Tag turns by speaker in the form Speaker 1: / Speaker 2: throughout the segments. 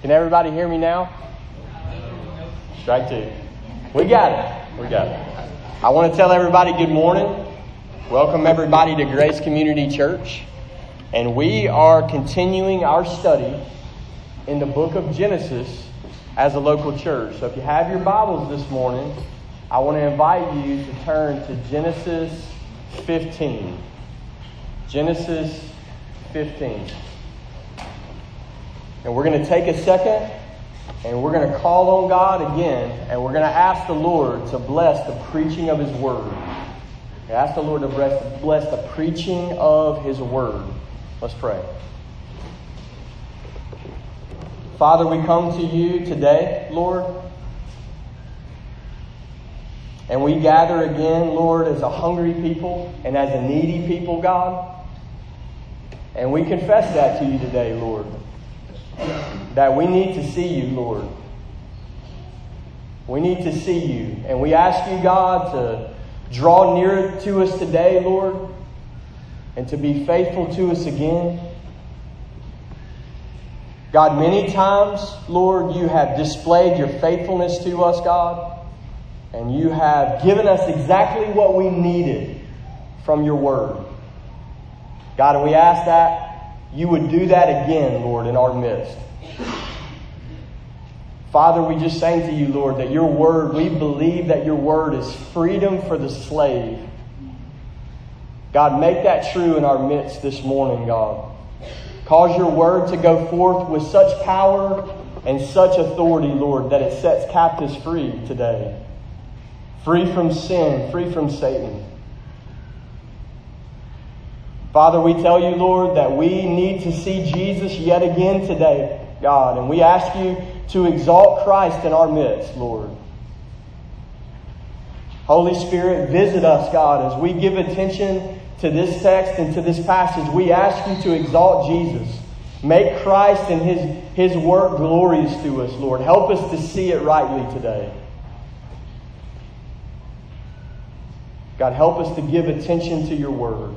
Speaker 1: Can everybody hear me now? Strike two. We got it. We got it. I want to tell everybody good morning. Welcome everybody to Grace Community Church. And we are continuing our study in the book of Genesis as a local church. So if you have your Bibles this morning, I want to invite you to turn to Genesis 15. Genesis 15. And we're going to take a second and we're going to call on God again and we're going to ask the Lord to bless the preaching of His Word. Ask the Lord to bless, bless the preaching of His Word. Let's pray. Father, we come to you today, Lord. And we gather again, Lord, as a hungry people and as a needy people, God. And we confess that to you today, Lord. That we need to see you, Lord. We need to see you. And we ask you, God, to draw near to us today, Lord, and to be faithful to us again. God, many times, Lord, you have displayed your faithfulness to us, God, and you have given us exactly what we needed from your word. God, and we ask that you would do that again, Lord, in our midst. Father, we just say to you, Lord, that your word, we believe that your word is freedom for the slave. God, make that true in our midst this morning, God. Cause your word to go forth with such power and such authority, Lord, that it sets captives free today. Free from sin, free from Satan. Father, we tell you, Lord, that we need to see Jesus yet again today, God, and we ask you to exalt Christ in our midst, Lord. Holy Spirit, visit us, God, as we give attention to this text and to this passage. We ask you to exalt Jesus. Make Christ and his, his work glorious to us, Lord. Help us to see it rightly today. God, help us to give attention to your word.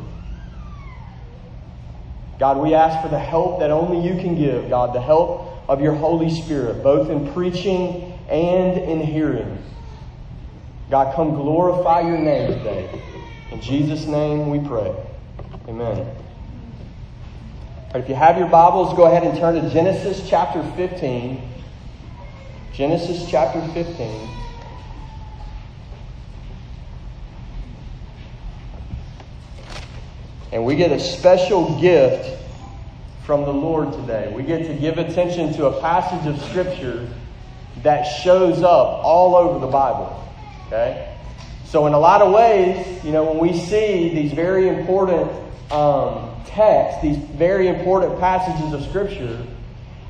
Speaker 1: God, we ask for the help that only you can give, God, the help of your Holy Spirit, both in preaching and in hearing. God, come glorify your name today. In Jesus' name we pray. Amen. Right, if you have your Bibles, go ahead and turn to Genesis chapter 15. Genesis chapter 15. And we get a special gift from the Lord today. We get to give attention to a passage of Scripture that shows up all over the Bible. Okay? So, in a lot of ways, you know, when we see these very important um, texts, these very important passages of Scripture,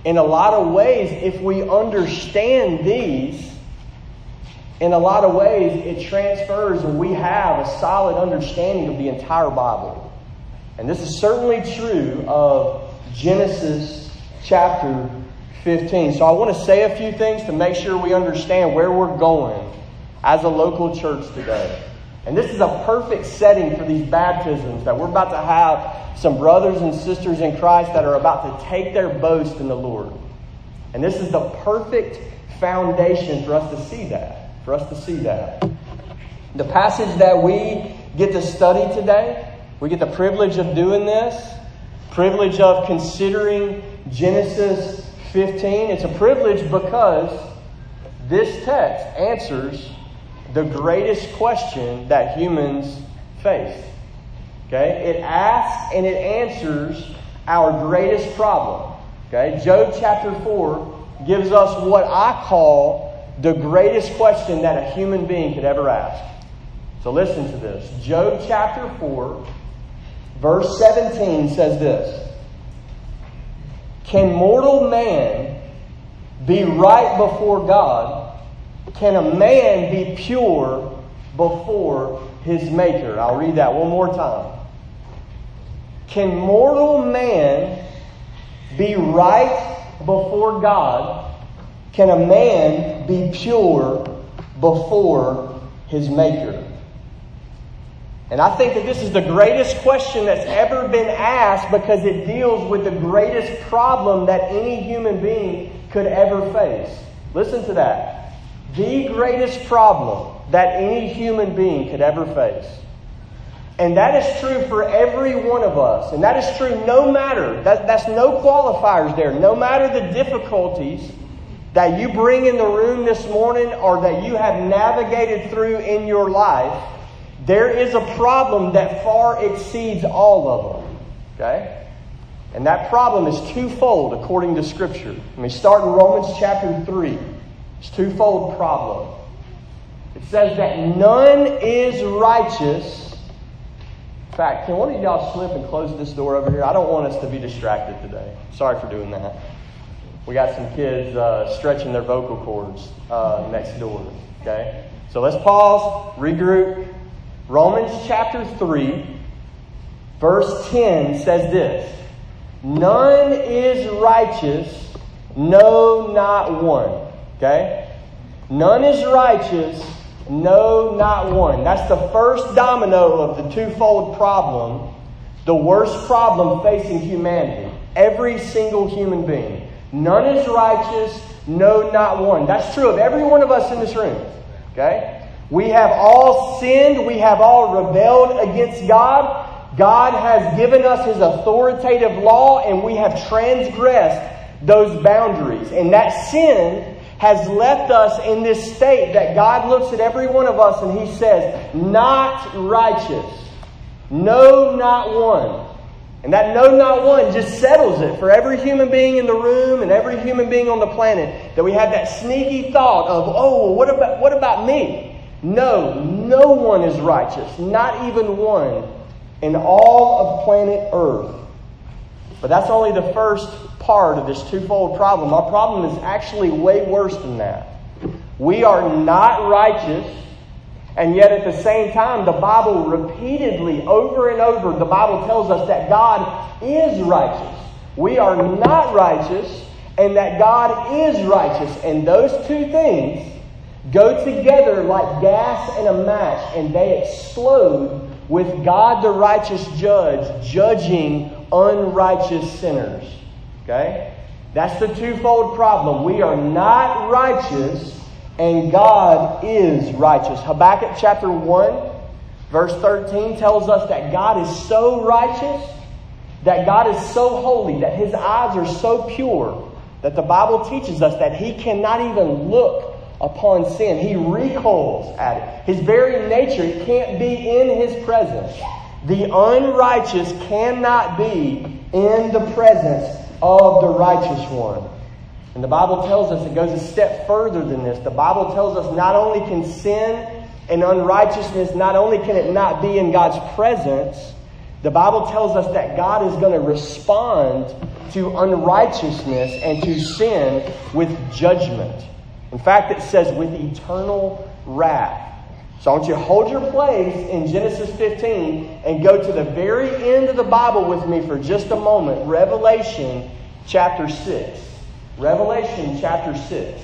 Speaker 1: in a lot of ways, if we understand these, in a lot of ways, it transfers and we have a solid understanding of the entire Bible. And this is certainly true of Genesis chapter 15. So I want to say a few things to make sure we understand where we're going as a local church today. And this is a perfect setting for these baptisms that we're about to have some brothers and sisters in Christ that are about to take their boast in the Lord. And this is the perfect foundation for us to see that. For us to see that. The passage that we get to study today we get the privilege of doing this, privilege of considering Genesis 15. It's a privilege because this text answers the greatest question that humans face. Okay? It asks and it answers our greatest problem. Okay? Job chapter 4 gives us what I call the greatest question that a human being could ever ask. So listen to this. Job chapter 4 Verse 17 says this Can mortal man be right before God? Can a man be pure before his Maker? I'll read that one more time. Can mortal man be right before God? Can a man be pure before his Maker? And I think that this is the greatest question that's ever been asked because it deals with the greatest problem that any human being could ever face. Listen to that. The greatest problem that any human being could ever face. And that is true for every one of us. And that is true no matter, that, that's no qualifiers there. No matter the difficulties that you bring in the room this morning or that you have navigated through in your life, there is a problem that far exceeds all of them. Okay? And that problem is twofold according to Scripture. Let me start in Romans chapter 3. It's twofold problem. It says that none is righteous. In fact, can one of y'all slip and close this door over here? I don't want us to be distracted today. Sorry for doing that. We got some kids uh, stretching their vocal cords uh, next door. Okay? So let's pause, regroup. Romans chapter 3, verse 10 says this None is righteous, no, not one. Okay? None is righteous, no, not one. That's the first domino of the twofold problem, the worst problem facing humanity. Every single human being. None is righteous, no, not one. That's true of every one of us in this room. Okay? We have all sinned, we have all rebelled against God. God has given us His authoritative law, and we have transgressed those boundaries. And that sin has left us in this state that God looks at every one of us and He says, Not righteous. No, not one. And that no, not one just settles it for every human being in the room and every human being on the planet that we have that sneaky thought of, oh, what about, what about me? No, no one is righteous, not even one in all of planet Earth. But that's only the first part of this twofold problem. Our problem is actually way worse than that. We are not righteous, and yet at the same time, the Bible repeatedly, over and over, the Bible tells us that God is righteous. We are not righteous, and that God is righteous. And those two things go together like gas and a match, and they explode with God the righteous judge judging unrighteous sinners. Okay? That's the twofold problem. We are not righteous, and God is righteous. Habakkuk chapter 1, verse 13 tells us that God is so righteous, that God is so holy, that his eyes are so pure, that the Bible teaches us that he cannot even look upon sin. He recoils at it. His very nature can't be in his presence. The unrighteous cannot be in the presence of the righteous one. And the Bible tells us it goes a step further than this. The Bible tells us not only can sin and unrighteousness, not only can it not be in God's presence, the Bible tells us that God is going to respond to unrighteousness and to sin with judgment. In fact, it says with eternal wrath. So I want you to hold your place in Genesis 15 and go to the very end of the Bible with me for just a moment. Revelation chapter 6. Revelation chapter 6.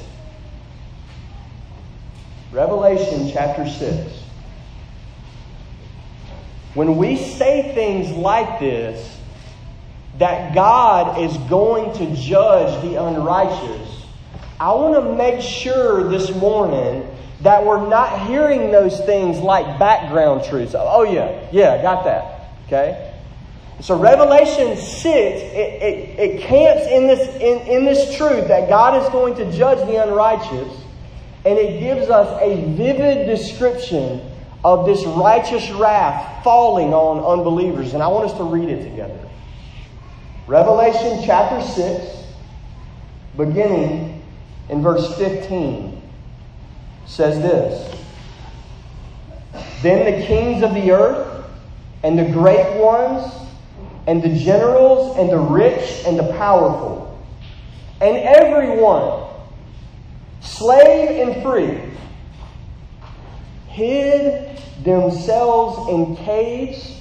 Speaker 1: Revelation chapter 6. When we say things like this, that God is going to judge the unrighteous, I want to make sure this morning that we're not hearing those things like background truths. Oh, yeah, yeah, got that. Okay? So Revelation 6, it, it, it camps in this, in, in this truth that God is going to judge the unrighteous, and it gives us a vivid description of this righteous wrath falling on unbelievers. And I want us to read it together. Revelation chapter 6, beginning in verse 15 says this Then the kings of the earth, and the great ones, and the generals, and the rich, and the powerful, and everyone, slave and free, hid themselves in caves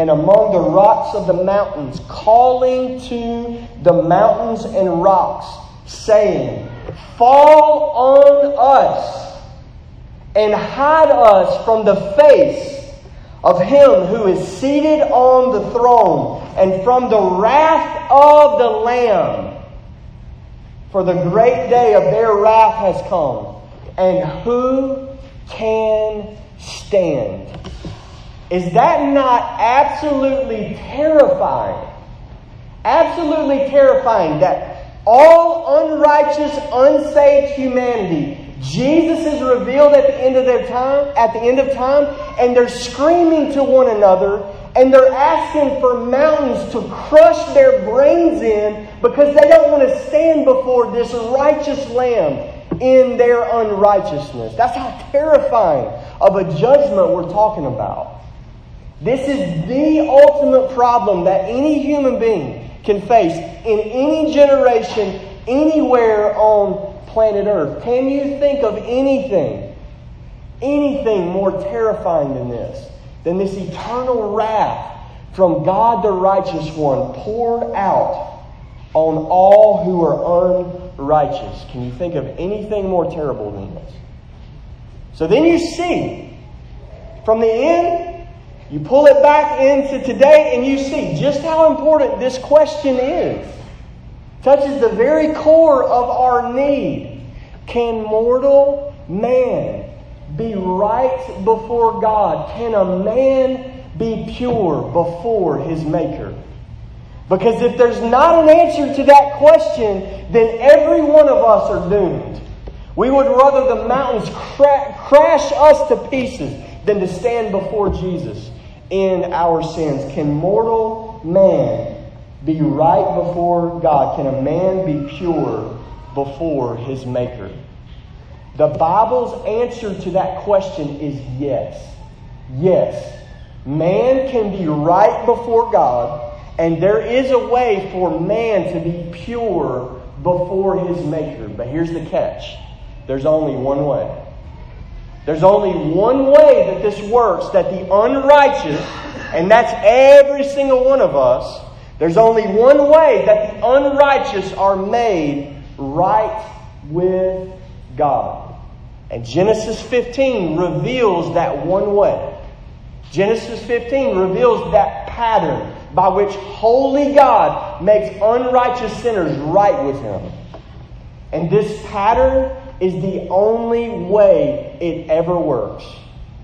Speaker 1: and among the rocks of the mountains, calling to the mountains and rocks, saying, fall on us and hide us from the face of him who is seated on the throne and from the wrath of the Lamb. For the great day of their wrath has come. And who can stand? Is that not absolutely terrifying? Absolutely terrifying that all unrighteous, unsaved humanity Jesus is revealed at the end of their time, at the end of time, and they're screaming to one another and they're asking for mountains to crush their brains in because they don't want to stand before this righteous lamb in their unrighteousness. That's how terrifying of a judgment we're talking about. This is the ultimate problem that any human being can face in any generation, anywhere on planet Earth. Can you think of anything, anything more terrifying than this? Than this eternal wrath from God the righteous one poured out on all who are unrighteous. Can you think of anything more terrible than this? So then you see, from the end, you pull it back into today and you see just how important this question is touches the very core of our need. Can mortal man be right before God? Can a man be pure before his Maker? Because if there's not an answer to that question, then every one of us are doomed. We would rather the mountains cra- crash us to pieces than to stand before Jesus in our sins. Can mortal man be right before God? Can a man be pure before his Maker? The Bible's answer to that question is yes. Yes. Man can be right before God, and there is a way for man to be pure before his Maker. But here's the catch there's only one way. There's only one way that this works that the unrighteous, and that's every single one of us, there's only one way that the unrighteous are made right with God. And Genesis 15 reveals that one way. Genesis 15 reveals that pattern by which holy God makes unrighteous sinners right with Him. And this pattern is the only way it ever works.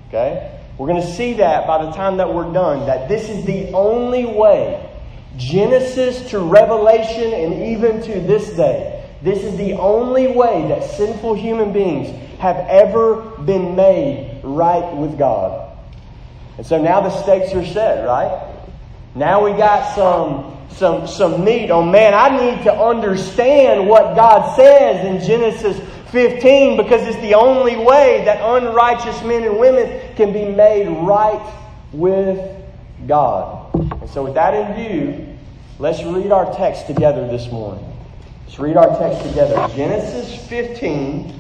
Speaker 1: Okay? We're going to see that by the time that we're done, that this is the only way Genesis to Revelation and even to this day, this is the only way that sinful human beings have ever been made right with God. And so now the stakes are set, right? Now we got some some some meat on man. I need to understand what God says in Genesis 15 because it's the only way that unrighteous men and women can be made right with God. And so with that in view, Let's read our text together this morning. Let's read our text together. Genesis 15.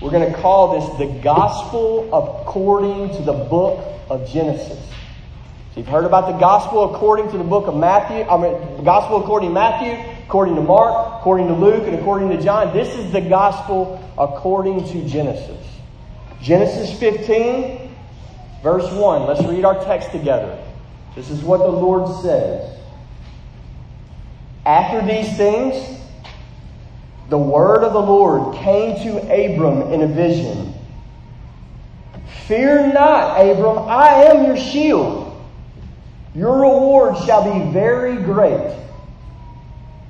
Speaker 1: We're going to call this the gospel according to the book of Genesis. So you've heard about the gospel according to the book of Matthew, I mean, the gospel according to Matthew, according to Mark, according to Luke, and according to John. This is the gospel according to Genesis. Genesis 15, verse 1. Let's read our text together. This is what the Lord says. After these things, the word of the Lord came to Abram in a vision. Fear not, Abram, I am your shield. Your reward shall be very great.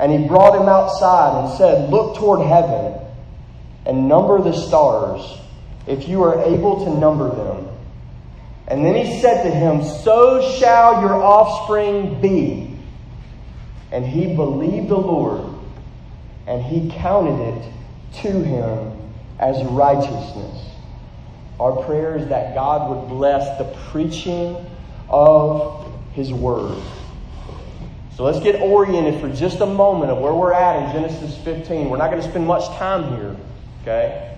Speaker 1: And he brought him outside and said, Look toward heaven and number the stars, if you are able to number them. And then he said to him, So shall your offspring be. And he believed the Lord, and he counted it to him as righteousness. Our prayer is that God would bless the preaching of his word. So let's get oriented for just a moment of where we're at in Genesis 15. We're not going to spend much time here, okay?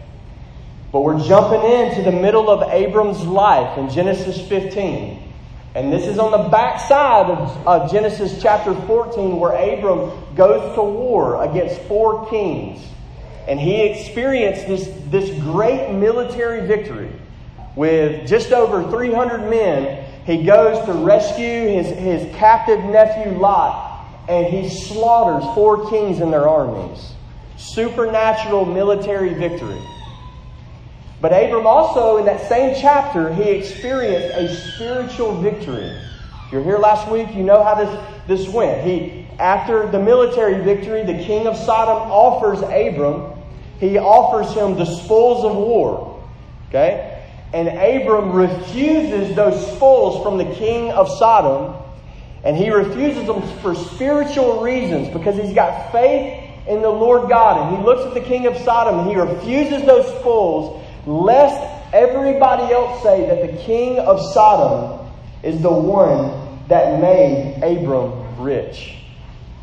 Speaker 1: But we're jumping into the middle of Abram's life in Genesis 15. And this is on the backside of, of Genesis chapter 14, where Abram goes to war against four kings. And he experienced this, this great military victory with just over 300 men. He goes to rescue his, his captive nephew Lot, and he slaughters four kings and their armies. Supernatural military victory. But Abram also, in that same chapter, he experienced a spiritual victory. If you're here last week, you know how this, this went. He, after the military victory, the king of Sodom offers Abram, he offers him the spoils of war. Okay? And Abram refuses those spoils from the king of Sodom, and he refuses them for spiritual reasons because he's got faith in the Lord God. And he looks at the king of Sodom and he refuses those spoils lest everybody else say that the king of Sodom is the one that made Abram rich.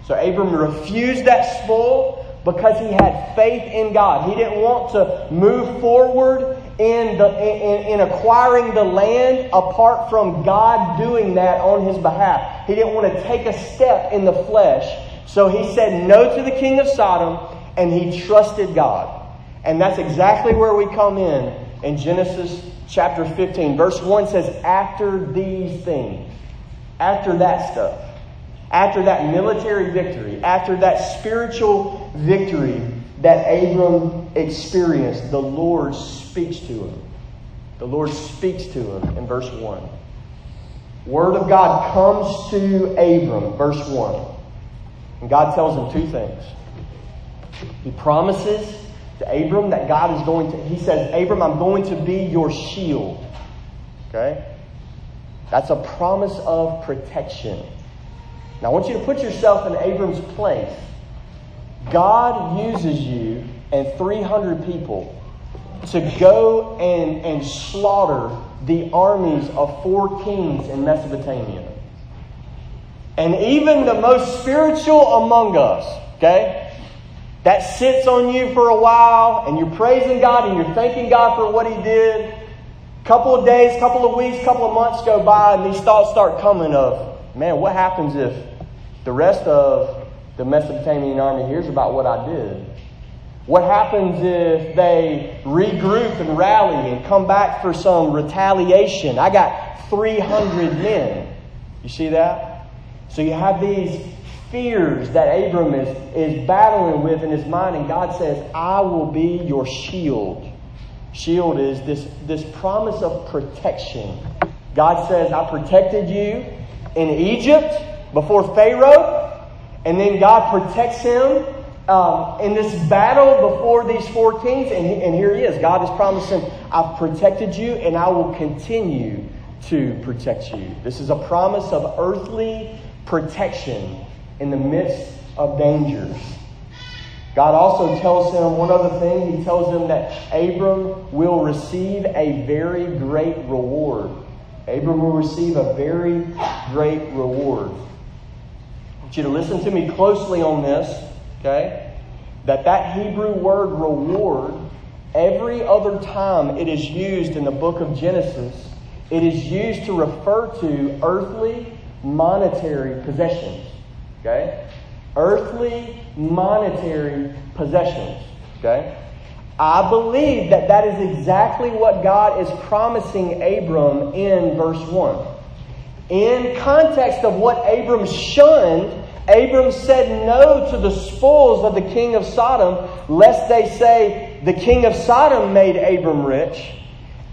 Speaker 1: So Abram refused that spoil because he had faith in God. He didn't want to move forward in, the, in, in, acquiring the land apart from God doing that on his behalf. He didn't want to take a step in the flesh. So he said no to the king of Sodom and he trusted God. And that's exactly where we come in in Genesis chapter 15. Verse 1 says, After these things, after that stuff, after that military victory, after that spiritual victory that Abram experienced, the Lord speaks to him. The Lord speaks to him in verse 1. Word of God comes to Abram, verse 1. And God tells him two things. He promises to Abram that God is going to, he says, Abram, I'm going to be your shield. Okay? That's a promise of protection. Now, I want you to put yourself in Abram's place. God uses you and 300 people to go and, and slaughter the armies of four kings in Mesopotamia. And even the most spiritual among us, okay? that sits on you for a while and you're praising God and you're thanking God for what He did. Couple of days, couple of weeks, couple of months go by and these thoughts start coming of, man, what happens if the rest of the Mesopotamian army hears about what I did? What happens if they regroup and rally and come back for some retaliation? I got 300 men. You see that? So you have these fears that Abram is, is battling with in his mind, and God says, I will be your shield. Shield is this, this promise of protection. God says, I protected you in Egypt before Pharaoh, and then God protects him um, in this battle before these four kings, and, and here he is. God is promising, I've protected you, and I will continue to protect you. This is a promise of earthly protection in the midst of dangers. God also tells him one other thing. He tells him that Abram will receive a very great reward. Abram will receive a very great reward. I want you to listen to me closely on this, okay? That that Hebrew word reward, every other time it is used in the book of Genesis, it is used to refer to earthly monetary possessions. Okay? Earthly, monetary possessions. Okay? I believe that that is exactly what God is promising Abram in verse 1. In context of what Abram shunned, Abram said no to the spoils of the king of Sodom, lest they say the king of Sodom made Abram rich.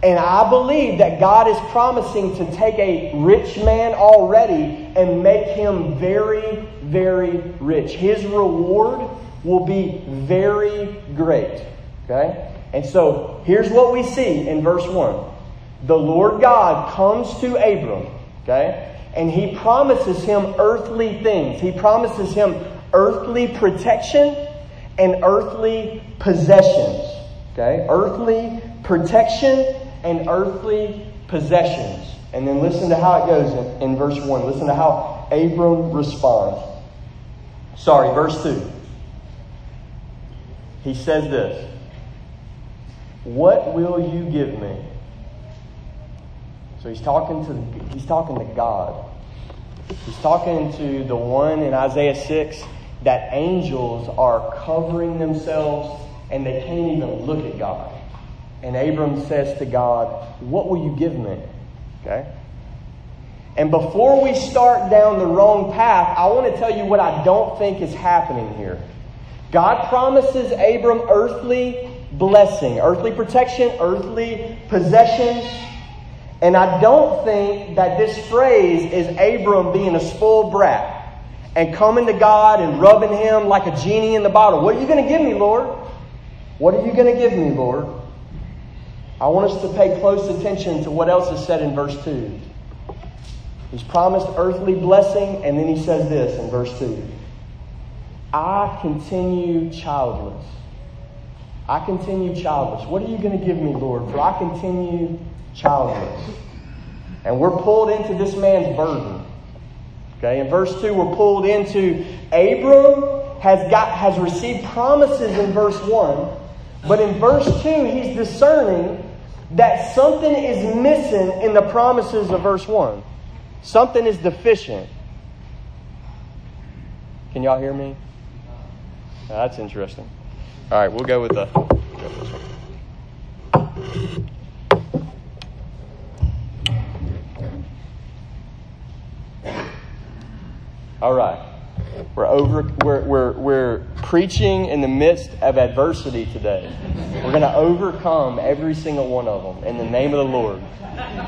Speaker 1: And I believe that God is promising to take a rich man already and make him very, very rich. His reward will be very great. Okay? And so here's what we see in verse 1. The Lord God comes to Abram, okay? And he promises him earthly things. He promises him earthly protection and earthly possessions. Okay? Earthly protection and earthly possessions. And then listen to how it goes in, in verse 1. Listen to how Abram responds. Sorry, verse 2. He says this What will you give me? So he's talking to he's talking to God. He's talking to the one in Isaiah 6 that angels are covering themselves and they can't even look at God. And Abram says to God, What will you give me? Okay? And before we start down the wrong path, I want to tell you what I don't think is happening here. God promises Abram earthly blessing, earthly protection, earthly possessions. And I don't think that this phrase is Abram being a spoiled brat and coming to God and rubbing him like a genie in the bottle. What are you going to give me, Lord? What are you going to give me, Lord? I want us to pay close attention to what else is said in verse 2. He's promised earthly blessing, and then he says this in verse 2 I continue childless. I continue childless. What are you going to give me, Lord? For I continue childless. And we're pulled into this man's burden. Okay, in verse 2, we're pulled into Abram has got has received promises in verse 1, but in verse 2, he's discerning that something is missing in the promises of verse 1. Something is deficient. Can y'all hear me? That's interesting. All right, we'll go with the. All right. We're over we're, we're, we're preaching in the midst of adversity today. We're going to overcome every single one of them in the name of the Lord.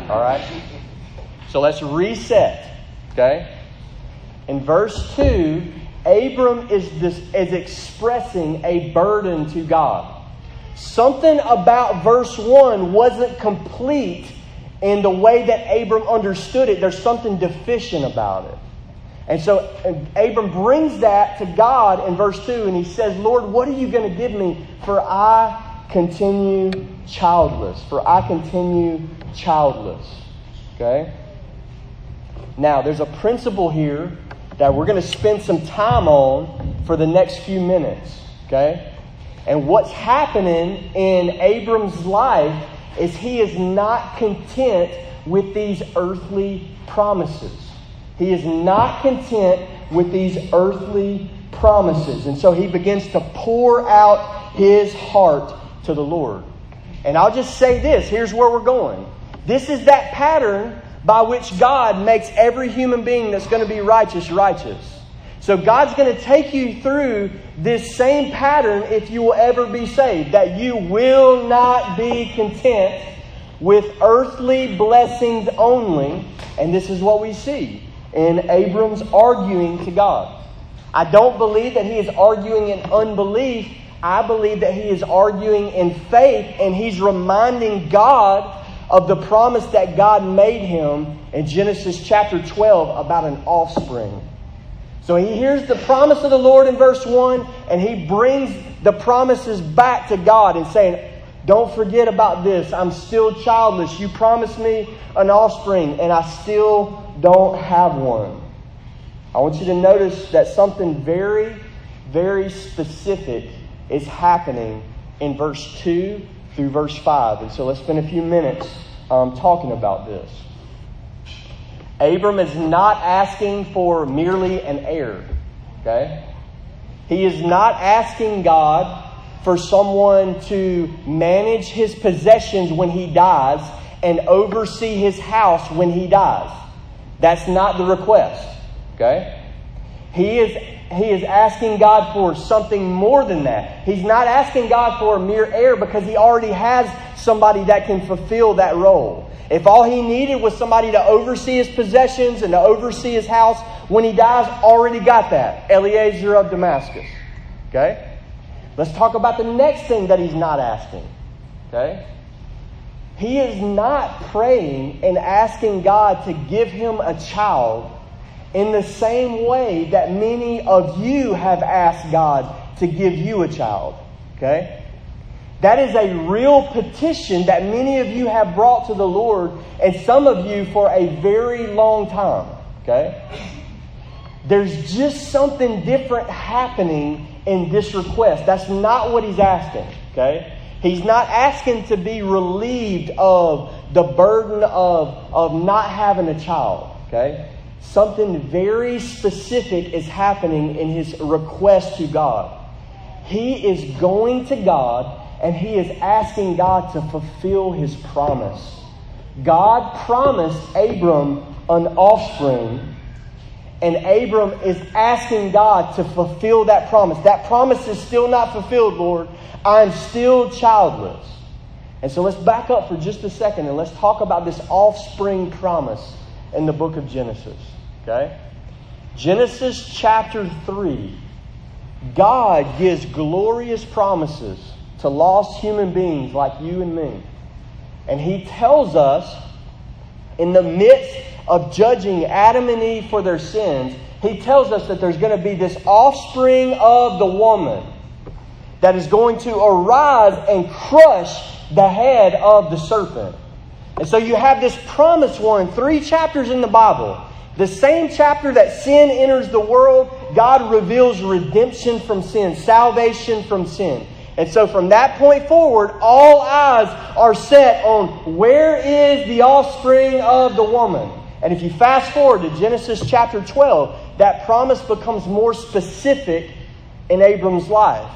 Speaker 1: All right? So let's reset, okay? In verse 2, Abram is, this, is expressing a burden to God. Something about verse 1 wasn't complete in the way that Abram understood it. There's something deficient about it. And so Abram brings that to God in verse 2, and he says, Lord, what are you going to give me? For I continue childless. For I continue childless. Okay? Now, there's a principle here that we're going to spend some time on for the next few minutes. Okay? And what's happening in Abram's life is he is not content with these earthly promises. He is not content with these earthly promises. And so he begins to pour out his heart to the Lord. And I'll just say this here's where we're going. This is that pattern by which God makes every human being that's going to be righteous righteous. So God's going to take you through this same pattern if you will ever be saved. That you will not be content with earthly blessings only. And this is what we see in Abram's arguing to God. I don't believe that he is arguing in unbelief. I believe that he is arguing in faith and he's reminding God of the promise that God made him in Genesis chapter 12 about an offspring. So he hears the promise of the Lord in verse 1 and he brings the promises back to God and saying, Don't forget about this. I'm still childless. You promised me an offspring and I still don't have one. I want you to notice that something very, very specific is happening in verse 2 through verse 5. And so let's spend a few minutes um, talking about this. Abram is not asking for merely an heir. Okay? He is not asking God for someone to manage his possessions when he dies and oversee his house when he dies. That's not the request. Okay? He is, he is asking God for something more than that. He's not asking God for a mere heir because he already has somebody that can fulfill that role. If all he needed was somebody to oversee his possessions and to oversee his house when he dies, already got that. Eliezer of Damascus. Okay? Let's talk about the next thing that he's not asking. Okay? He is not praying and asking God to give him a child in the same way that many of you have asked God to give you a child. Okay? That is a real petition that many of you have brought to the Lord, and some of you for a very long time. Okay? there's just something different happening in this request. That's not what he's asking, okay? He's not asking to be relieved of the burden of, of not having a child, okay? Something very specific is happening in his request to God. He is going to God and he is asking God to fulfill his promise. God promised Abram an offspring, and Abram is asking God to fulfill that promise. That promise is still not fulfilled, Lord. I'm still childless. And so let's back up for just a second and let's talk about this offspring promise in the book of Genesis. Okay? Genesis chapter 3. God gives glorious promises to lost human beings like you and me. And He tells us in the midst of judging Adam and Eve for their sins, He tells us that there's going to be this offspring of the woman that is going to arise and crush the head of the serpent. And so you have this promise one, three chapters in the Bible. The same chapter that sin enters the world, God reveals redemption from sin, salvation from sin. And so from that point forward, all eyes are set on where is the offspring of the woman. And if you fast forward to Genesis chapter 12, that promise becomes more specific in Abram's life.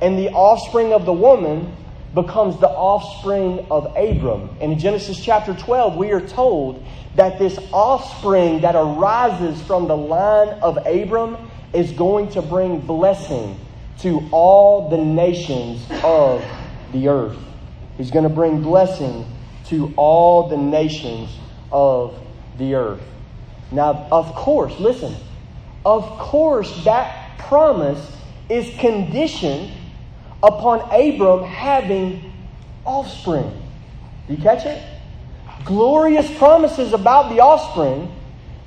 Speaker 1: And the offspring of the woman becomes the offspring of Abram. And in Genesis chapter 12, we are told that this offspring that arises from the line of Abram is going to bring blessing to all the nations of the earth. He's going to bring blessing to all the nations of the earth. Now, of course, listen, of course, that promise is conditioned upon Abram having offspring. Do you catch it? Glorious promises about the offspring,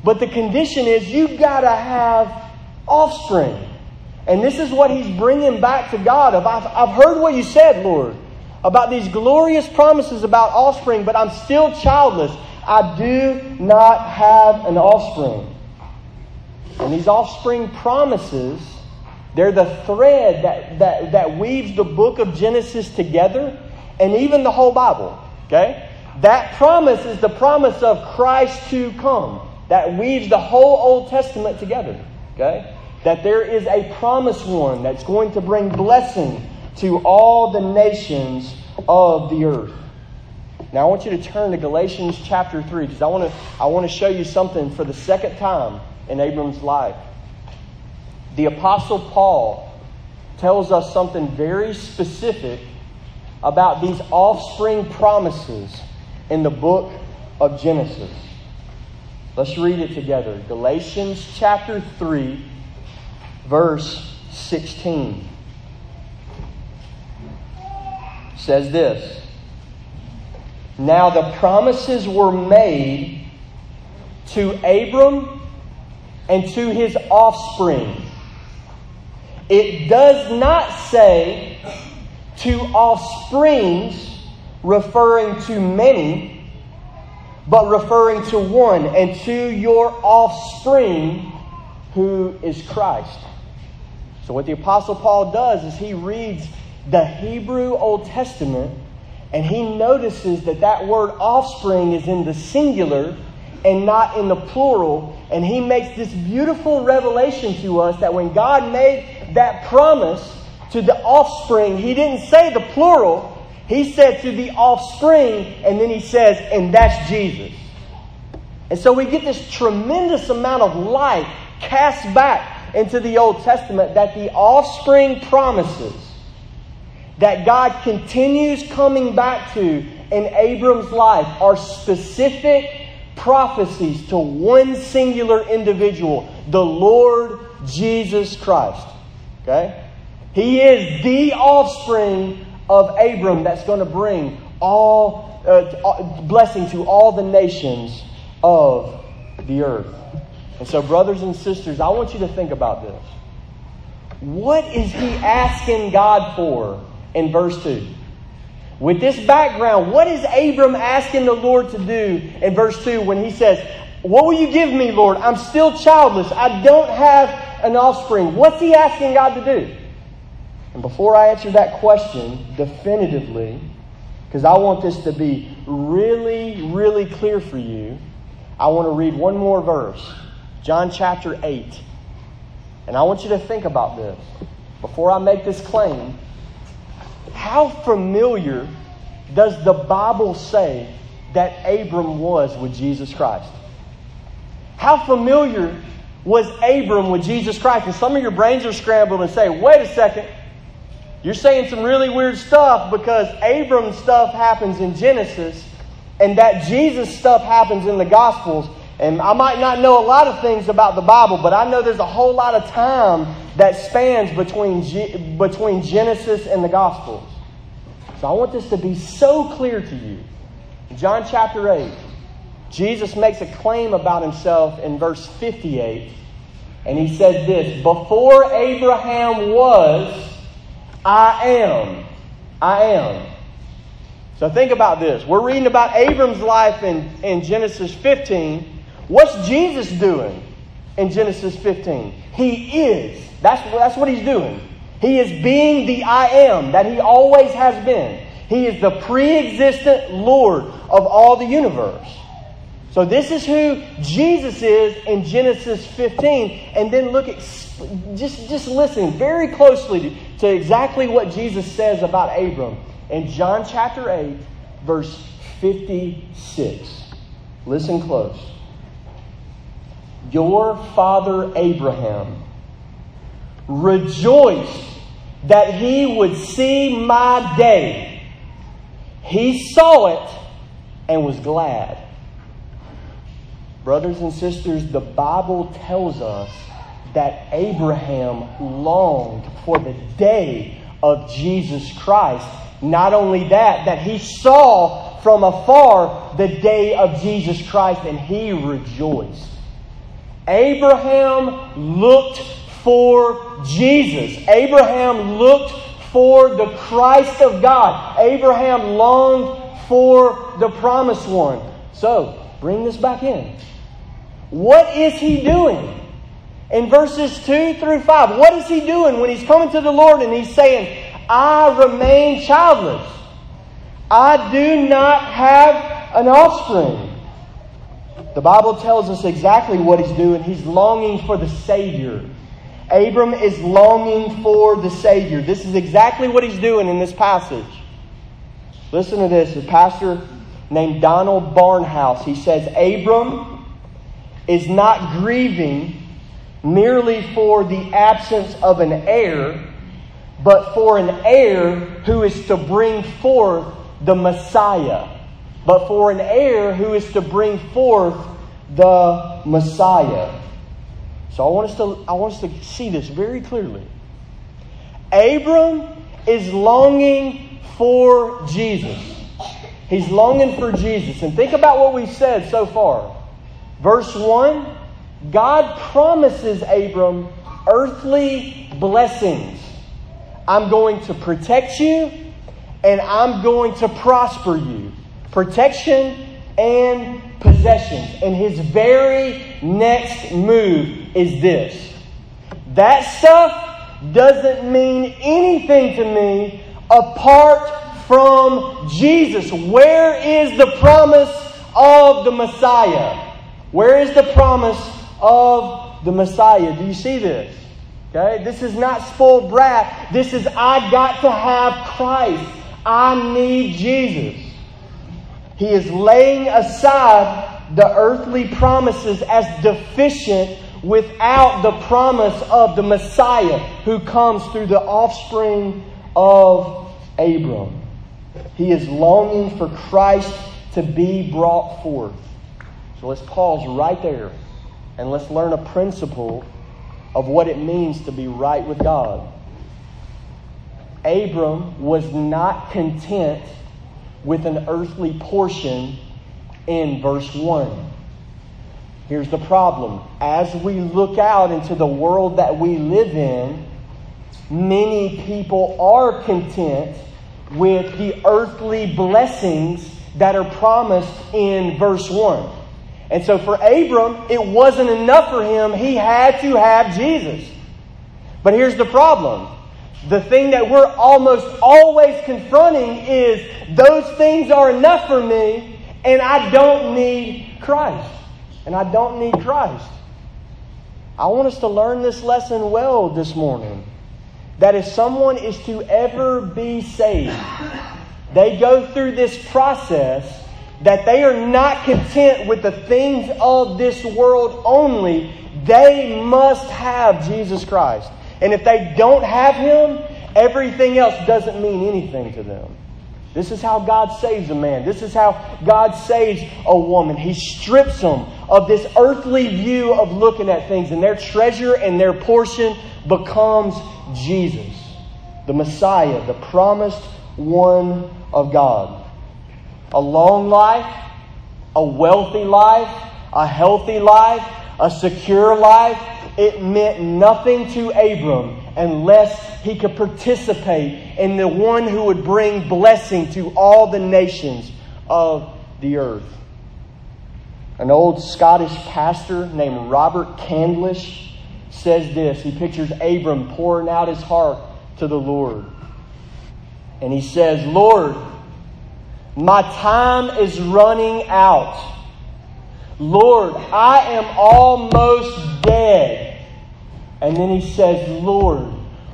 Speaker 1: but the condition is you've got to have offspring. And this is what he's bringing back to God. Of, I've, I've heard what you said, Lord, about these glorious promises about offspring, but I'm still childless. I do not have an offspring. And these offspring promises, they're the thread that, that, that weaves the book of Genesis together and even the whole Bible. Okay? That promise is the promise of Christ to come that weaves the whole Old Testament together. Okay? That there is a promised one that's going to bring blessing to all the nations of the earth. Now I want you to turn to Galatians chapter 3 because I want to I want to show you something for the second time in Abram's life. The apostle Paul tells us something very specific about these offspring promises in the book of Genesis. Let's read it together. Galatians chapter 3 verse 16 says this Now the promises were made to Abram and to his offspring. It does not say to offsprings, referring to many, but referring to one, and to your offspring, who is Christ. So, what the Apostle Paul does is he reads the Hebrew Old Testament and he notices that that word offspring is in the singular and not in the plural. And he makes this beautiful revelation to us that when God made that promise to the offspring, he didn't say the plural, he said to the offspring, and then he says, and that's Jesus. And so we get this tremendous amount of light cast back into the Old Testament that the offspring promises that God continues coming back to in Abram's life are specific prophecies to one singular individual, the Lord Jesus Christ. Okay? He is the offspring of Abram that's going to bring all uh, blessing to all the nations of the earth. And so, brothers and sisters, I want you to think about this. What is he asking God for in verse 2? With this background, what is Abram asking the Lord to do in verse 2 when he says, What will you give me, Lord? I'm still childless. I don't have an offspring. What's he asking God to do? And before I answer that question definitively, because I want this to be really, really clear for you, I want to read one more verse John chapter 8. And I want you to think about this before I make this claim. How familiar does the Bible say that Abram was with Jesus Christ? How familiar was Abram with Jesus Christ? And some of your brains are scrambled and say, wait a second. You're saying some really weird stuff because Abram's stuff happens in Genesis and that Jesus stuff happens in the Gospels. And I might not know a lot of things about the Bible, but I know there's a whole lot of time that spans between, G- between Genesis and the Gospels. So I want this to be so clear to you. John chapter 8, Jesus makes a claim about himself in verse 58. And he says this Before Abraham was, I am. I am. So think about this. We're reading about Abram's life in, in Genesis 15. What's Jesus doing in Genesis 15? He is. That's, that's what he's doing. He is being the I am that he always has been. He is the pre existent Lord of all the universe. So, this is who Jesus is in Genesis 15. And then look at, just, just listen very closely to, to exactly what Jesus says about Abram in John chapter 8, verse 56. Listen close. Your father Abraham rejoiced that he would see my day. He saw it and was glad. Brothers and sisters, the Bible tells us that Abraham longed for the day of Jesus Christ. Not only that, that he saw from afar the day of Jesus Christ and he rejoiced. Abraham looked for Jesus. Abraham looked for the Christ of God. Abraham longed for the promised one. So, bring this back in. What is he doing? In verses 2 through 5, what is he doing when he's coming to the Lord and he's saying, I remain childless? I do not have an offspring. The Bible tells us exactly what he's doing. He's longing for the Savior. Abram is longing for the Savior. This is exactly what he's doing in this passage. Listen to this. A pastor named Donald Barnhouse, he says, Abram is not grieving merely for the absence of an heir, but for an heir who is to bring forth the Messiah but for an heir who is to bring forth the Messiah. So I want us to, I want us to see this very clearly. Abram is longing for Jesus. He's longing for Jesus. And think about what we've said so far. Verse 1 God promises Abram earthly blessings. I'm going to protect you and I'm going to prosper you protection and possessions. And his very next move is this that stuff doesn't mean anything to me apart from Jesus. Where is the promise of the Messiah? Where is the promise of the Messiah? Do you see this? Okay, this is not spoiled brat. This is I got to have Christ. I need Jesus. He is laying aside the earthly promises as deficient without the promise of the Messiah who comes through the offspring of Abram. He is longing for Christ to be brought forth. So let's pause right there and let's learn a principle of what it means to be right with God. Abram was not content with an earthly portion in verse 1. Here's the problem. As we look out into the world that we live in, many people are content with the earthly blessings that are promised in verse 1. And so for Abram, it wasn't enough for him. He had to have Jesus. But here's the problem. The thing that we're almost always confronting is those things are enough for me, and I don't need Christ. And I don't need Christ. I want us to learn this lesson well this morning. That if someone is to ever be saved, they go through this process that they are not content with the things of this world only. They must have Jesus Christ. And if they don't have Him, everything else doesn't mean anything to them. This is how God saves a man. This is how God saves a woman. He strips them of this earthly view of looking at things, and their treasure and their portion becomes Jesus, the Messiah, the promised one of God. A long life, a wealthy life, a healthy life, a secure life, it meant nothing to Abram unless he could participate in the one who would bring blessing to all the nations of the earth. An old Scottish pastor named Robert Candlish says this. He pictures Abram pouring out his heart to the Lord. And he says, Lord, my time is running out. Lord, I am almost dead. And then he says, Lord,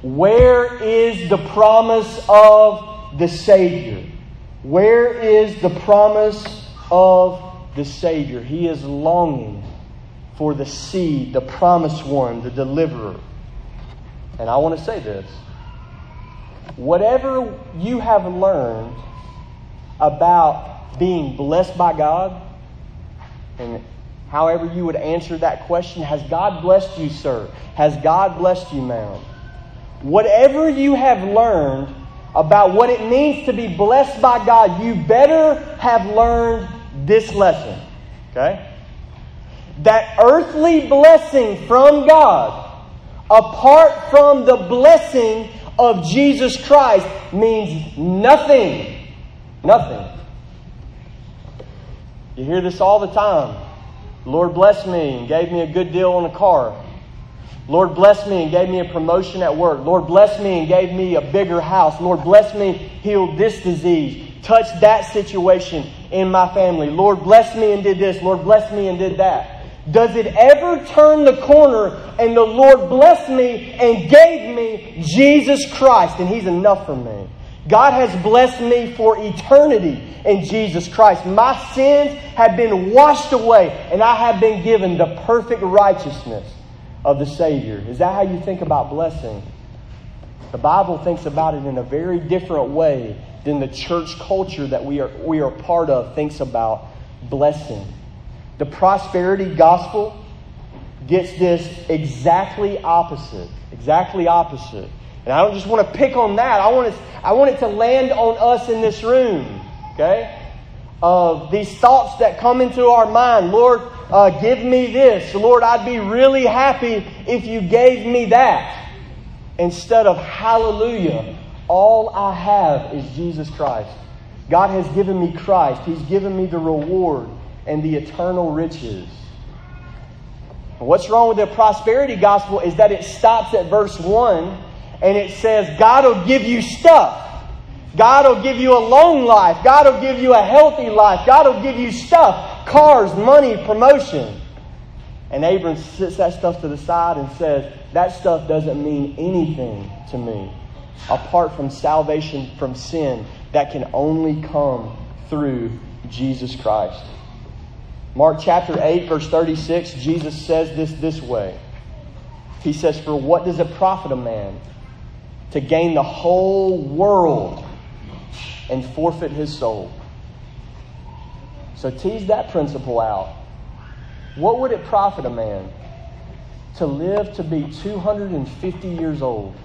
Speaker 1: where is the promise of the Savior? Where is the promise of the Savior? He is longing for the seed, the promised one, the deliverer. And I want to say this whatever you have learned about being blessed by God, and however you would answer that question, has God blessed you, sir? Has God blessed you, ma'am? Whatever you have learned about what it means to be blessed by God, you better have learned this lesson. Okay? That earthly blessing from God, apart from the blessing of Jesus Christ, means nothing. Nothing. You hear this all the time. Lord blessed me and gave me a good deal on a car. Lord blessed me and gave me a promotion at work. Lord blessed me and gave me a bigger house. Lord blessed me, healed this disease, touched that situation in my family. Lord blessed me and did this. Lord blessed me and did that. Does it ever turn the corner and the Lord blessed me and gave me Jesus Christ and He's enough for me? God has blessed me for eternity in Jesus Christ. My sins have been washed away, and I have been given the perfect righteousness of the Savior. Is that how you think about blessing? The Bible thinks about it in a very different way than the church culture that we are, we are part of thinks about blessing. The prosperity gospel gets this exactly opposite. Exactly opposite. And I don't just want to pick on that. I want it, I want it to land on us in this room. Okay? Of these thoughts that come into our mind. Lord, uh, give me this. Lord, I'd be really happy if you gave me that. Instead of hallelujah, all I have is Jesus Christ. God has given me Christ. He's given me the reward and the eternal riches. What's wrong with the prosperity gospel is that it stops at verse 1 and it says, God will give you stuff. God will give you a long life. God will give you a healthy life. God will give you stuff cars, money, promotion. And Abram sits that stuff to the side and says, That stuff doesn't mean anything to me apart from salvation from sin that can only come through Jesus Christ. Mark chapter 8, verse 36, Jesus says this this way. He says, For what does it profit a man to gain the whole world and forfeit his soul? So tease that principle out. What would it profit a man to live to be 250 years old?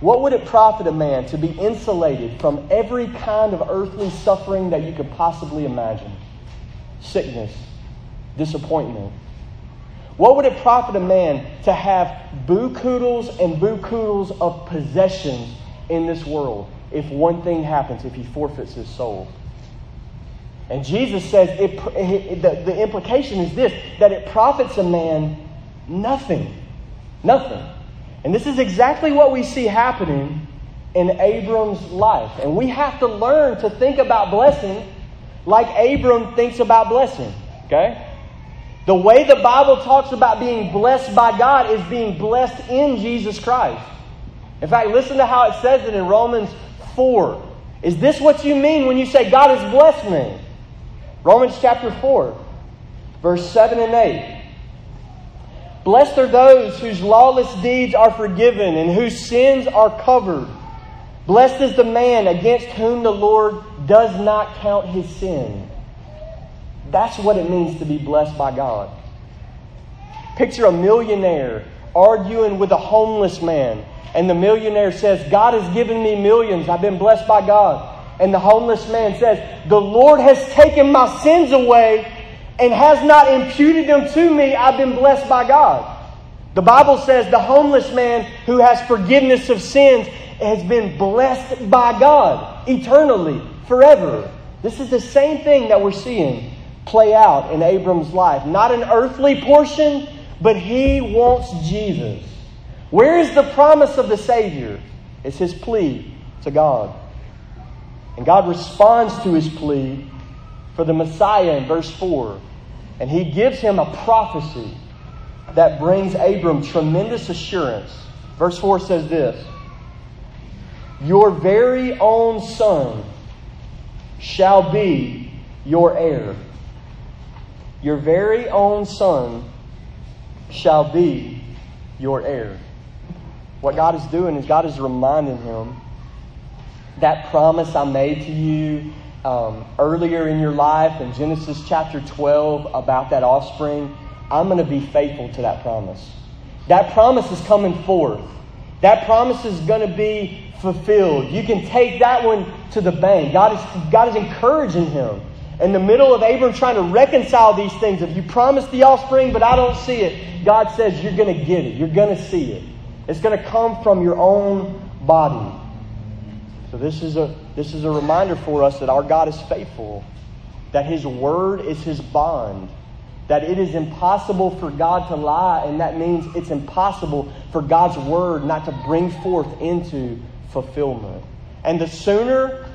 Speaker 1: What would it profit a man to be insulated from every kind of earthly suffering that you could possibly imagine? Sickness, disappointment, what would it profit a man to have boo-koodles and boo-koodles of possessions in this world if one thing happens, if he forfeits his soul? And Jesus says it, it, the, the implication is this that it profits a man nothing. Nothing. And this is exactly what we see happening in Abram's life. And we have to learn to think about blessing like Abram thinks about blessing. Okay? The way the Bible talks about being blessed by God is being blessed in Jesus Christ. In fact, listen to how it says it in Romans 4. Is this what you mean when you say God has blessed me? Romans chapter 4, verse 7 and 8. Blessed are those whose lawless deeds are forgiven and whose sins are covered. Blessed is the man against whom the Lord does not count his sin. That's what it means to be blessed by God. Picture a millionaire arguing with a homeless man, and the millionaire says, God has given me millions. I've been blessed by God. And the homeless man says, The Lord has taken my sins away and has not imputed them to me, I've been blessed by God. The Bible says the homeless man who has forgiveness of sins has been blessed by God eternally, forever. This is the same thing that we're seeing play out in Abram's life. Not an earthly portion, but he wants Jesus. Where is the promise of the Savior? It's his plea to God. And God responds to his plea for the Messiah in verse 4. And he gives him a prophecy that brings Abram tremendous assurance. Verse 4 says this Your very own son shall be your heir. Your very own son shall be your heir. What God is doing is God is reminding him that promise I made to you um, earlier in your life in Genesis chapter 12 about that offspring, I'm going to be faithful to that promise. That promise is coming forth. That promise is going to be fulfilled. You can take that one to the bank. God is, God is encouraging him. In the middle of Abram trying to reconcile these things, if you promise the offspring, but I don't see it, God says you're going to get it. You're going to see it. It's going to come from your own body. So this is a this is a reminder for us that our God is faithful, that his word is his bond, that it is impossible for God to lie, and that means it's impossible for God's word not to bring forth into fulfillment. And the sooner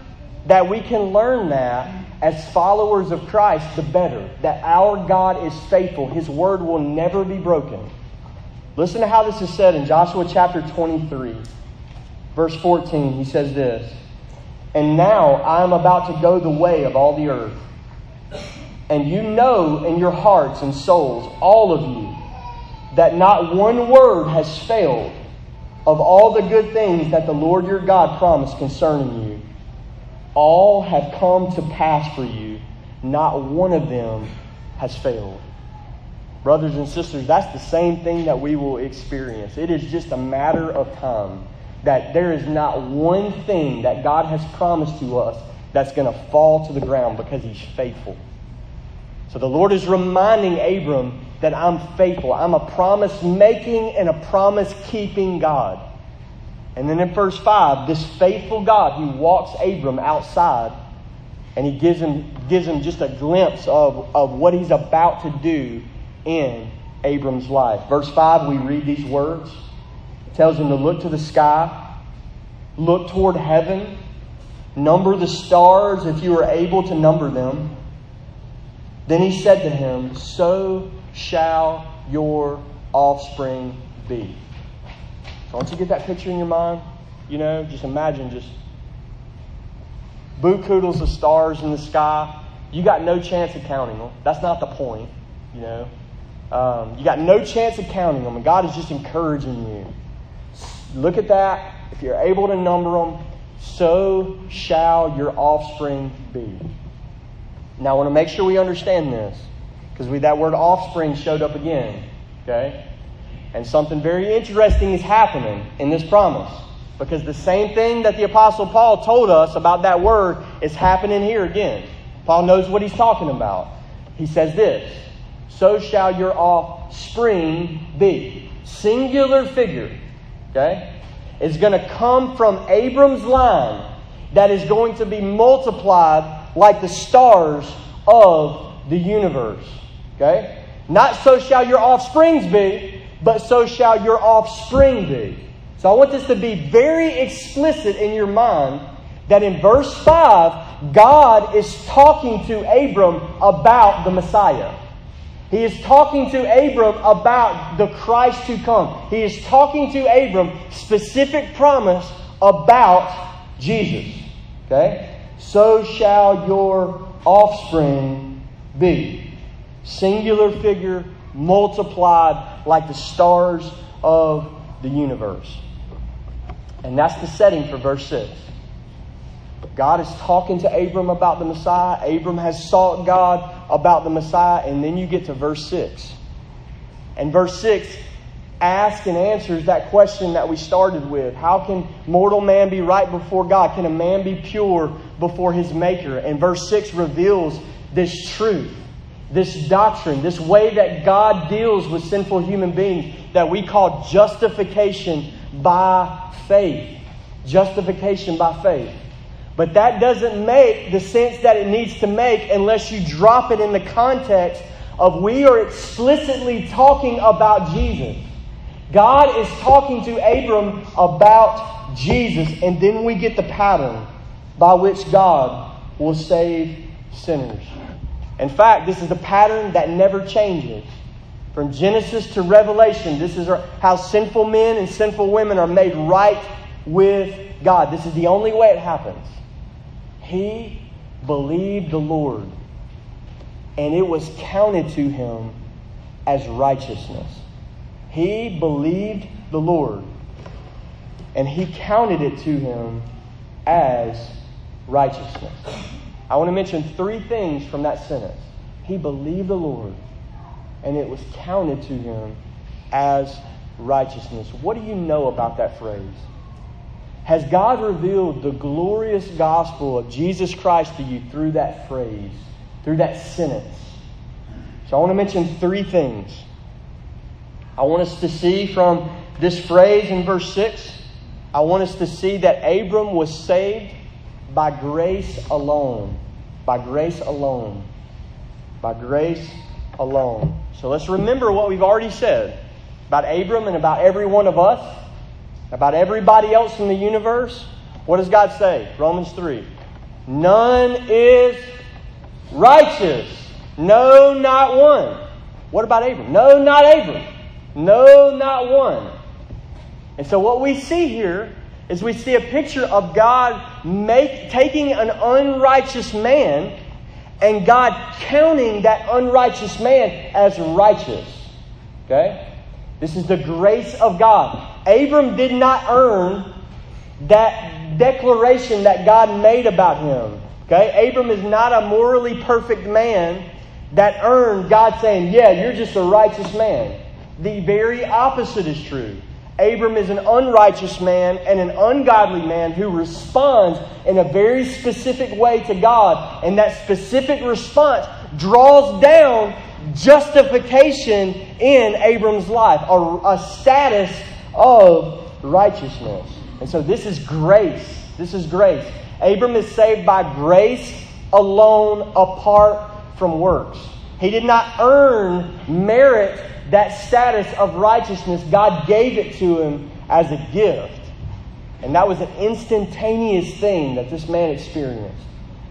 Speaker 1: that we can learn that as followers of Christ, the better. That our God is faithful. His word will never be broken. Listen to how this is said in Joshua chapter 23. Verse 14, he says this And now I am about to go the way of all the earth. And you know in your hearts and souls, all of you, that not one word has failed of all the good things that the Lord your God promised concerning you. All have come to pass for you, not one of them has failed. Brothers and sisters, that's the same thing that we will experience. It is just a matter of time that there is not one thing that God has promised to us that's going to fall to the ground because He's faithful. So the Lord is reminding Abram that I'm faithful. I'm a promise making and a promise keeping God. And then in verse 5, this faithful God, He walks Abram outside and He gives him, gives him just a glimpse of, of what He's about to do in Abram's life. Verse 5, we read these words tells him to look to the sky, look toward heaven, number the stars if you are able to number them. Then he said to him, So shall your offspring be. So once you get that picture in your mind, you know, just imagine just boo koodles of stars in the sky. You got no chance of counting them. That's not the point, you know. Um, you got no chance of counting them, and God is just encouraging you. Look at that. If you're able to number them, so shall your offspring be. Now, I want to make sure we understand this because that word offspring showed up again. Okay? And something very interesting is happening in this promise because the same thing that the Apostle Paul told us about that word is happening here again. Paul knows what he's talking about. He says this So shall your offspring be. Singular figure okay, is going to come from Abram's line that is going to be multiplied like the stars of the universe. Okay? Not so shall your offsprings be, but so shall your offspring be. So I want this to be very explicit in your mind that in verse 5, God is talking to Abram about the Messiah. He is talking to Abram about the Christ to come. He is talking to Abram specific promise about Jesus. Okay? So shall your offspring be. Singular figure multiplied like the stars of the universe. And that's the setting for verse 6. God is talking to Abram about the Messiah. Abram has sought God about the Messiah. And then you get to verse 6. And verse 6 asks and answers that question that we started with How can mortal man be right before God? Can a man be pure before his Maker? And verse 6 reveals this truth, this doctrine, this way that God deals with sinful human beings that we call justification by faith. Justification by faith. But that doesn't make the sense that it needs to make unless you drop it in the context of we are explicitly talking about Jesus. God is talking to Abram about Jesus, and then we get the pattern by which God will save sinners. In fact, this is a pattern that never changes. From Genesis to Revelation, this is how sinful men and sinful women are made right with God. This is the only way it happens. He believed the Lord, and it was counted to him as righteousness. He believed the Lord, and he counted it to him as righteousness. I want to mention three things from that sentence. He believed the Lord, and it was counted to him as righteousness. What do you know about that phrase? Has God revealed the glorious gospel of Jesus Christ to you through that phrase, through that sentence? So I want to mention three things. I want us to see from this phrase in verse 6, I want us to see that Abram was saved by grace alone. By grace alone. By grace alone. So let's remember what we've already said about Abram and about every one of us about everybody else in the universe, what does God say? Romans 3. None is righteous. No, not one. What about Abram? No, not Abram. No, not one. And so what we see here is we see a picture of God make, taking an unrighteous man and God counting that unrighteous man as righteous. Okay? This is the grace of God. Abram did not earn that declaration that God made about him. Okay? Abram is not a morally perfect man that earned God saying, Yeah, you're just a righteous man. The very opposite is true. Abram is an unrighteous man and an ungodly man who responds in a very specific way to God. And that specific response draws down justification in Abram's life, a, a status of righteousness. And so this is grace. This is grace. Abram is saved by grace alone, apart from works. He did not earn, merit that status of righteousness. God gave it to him as a gift. And that was an instantaneous thing that this man experienced.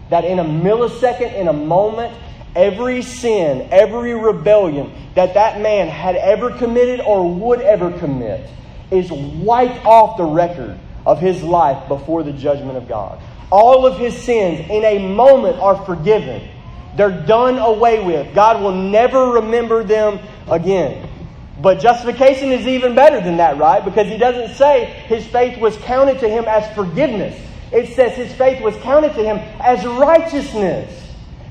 Speaker 1: That in a millisecond, in a moment, every sin, every rebellion that that man had ever committed or would ever commit is wiped off the record of his life before the judgment of God. All of his sins in a moment are forgiven. They're done away with. God will never remember them again. But justification is even better than that, right? Because he doesn't say his faith was counted to him as forgiveness. It says his faith was counted to him as righteousness.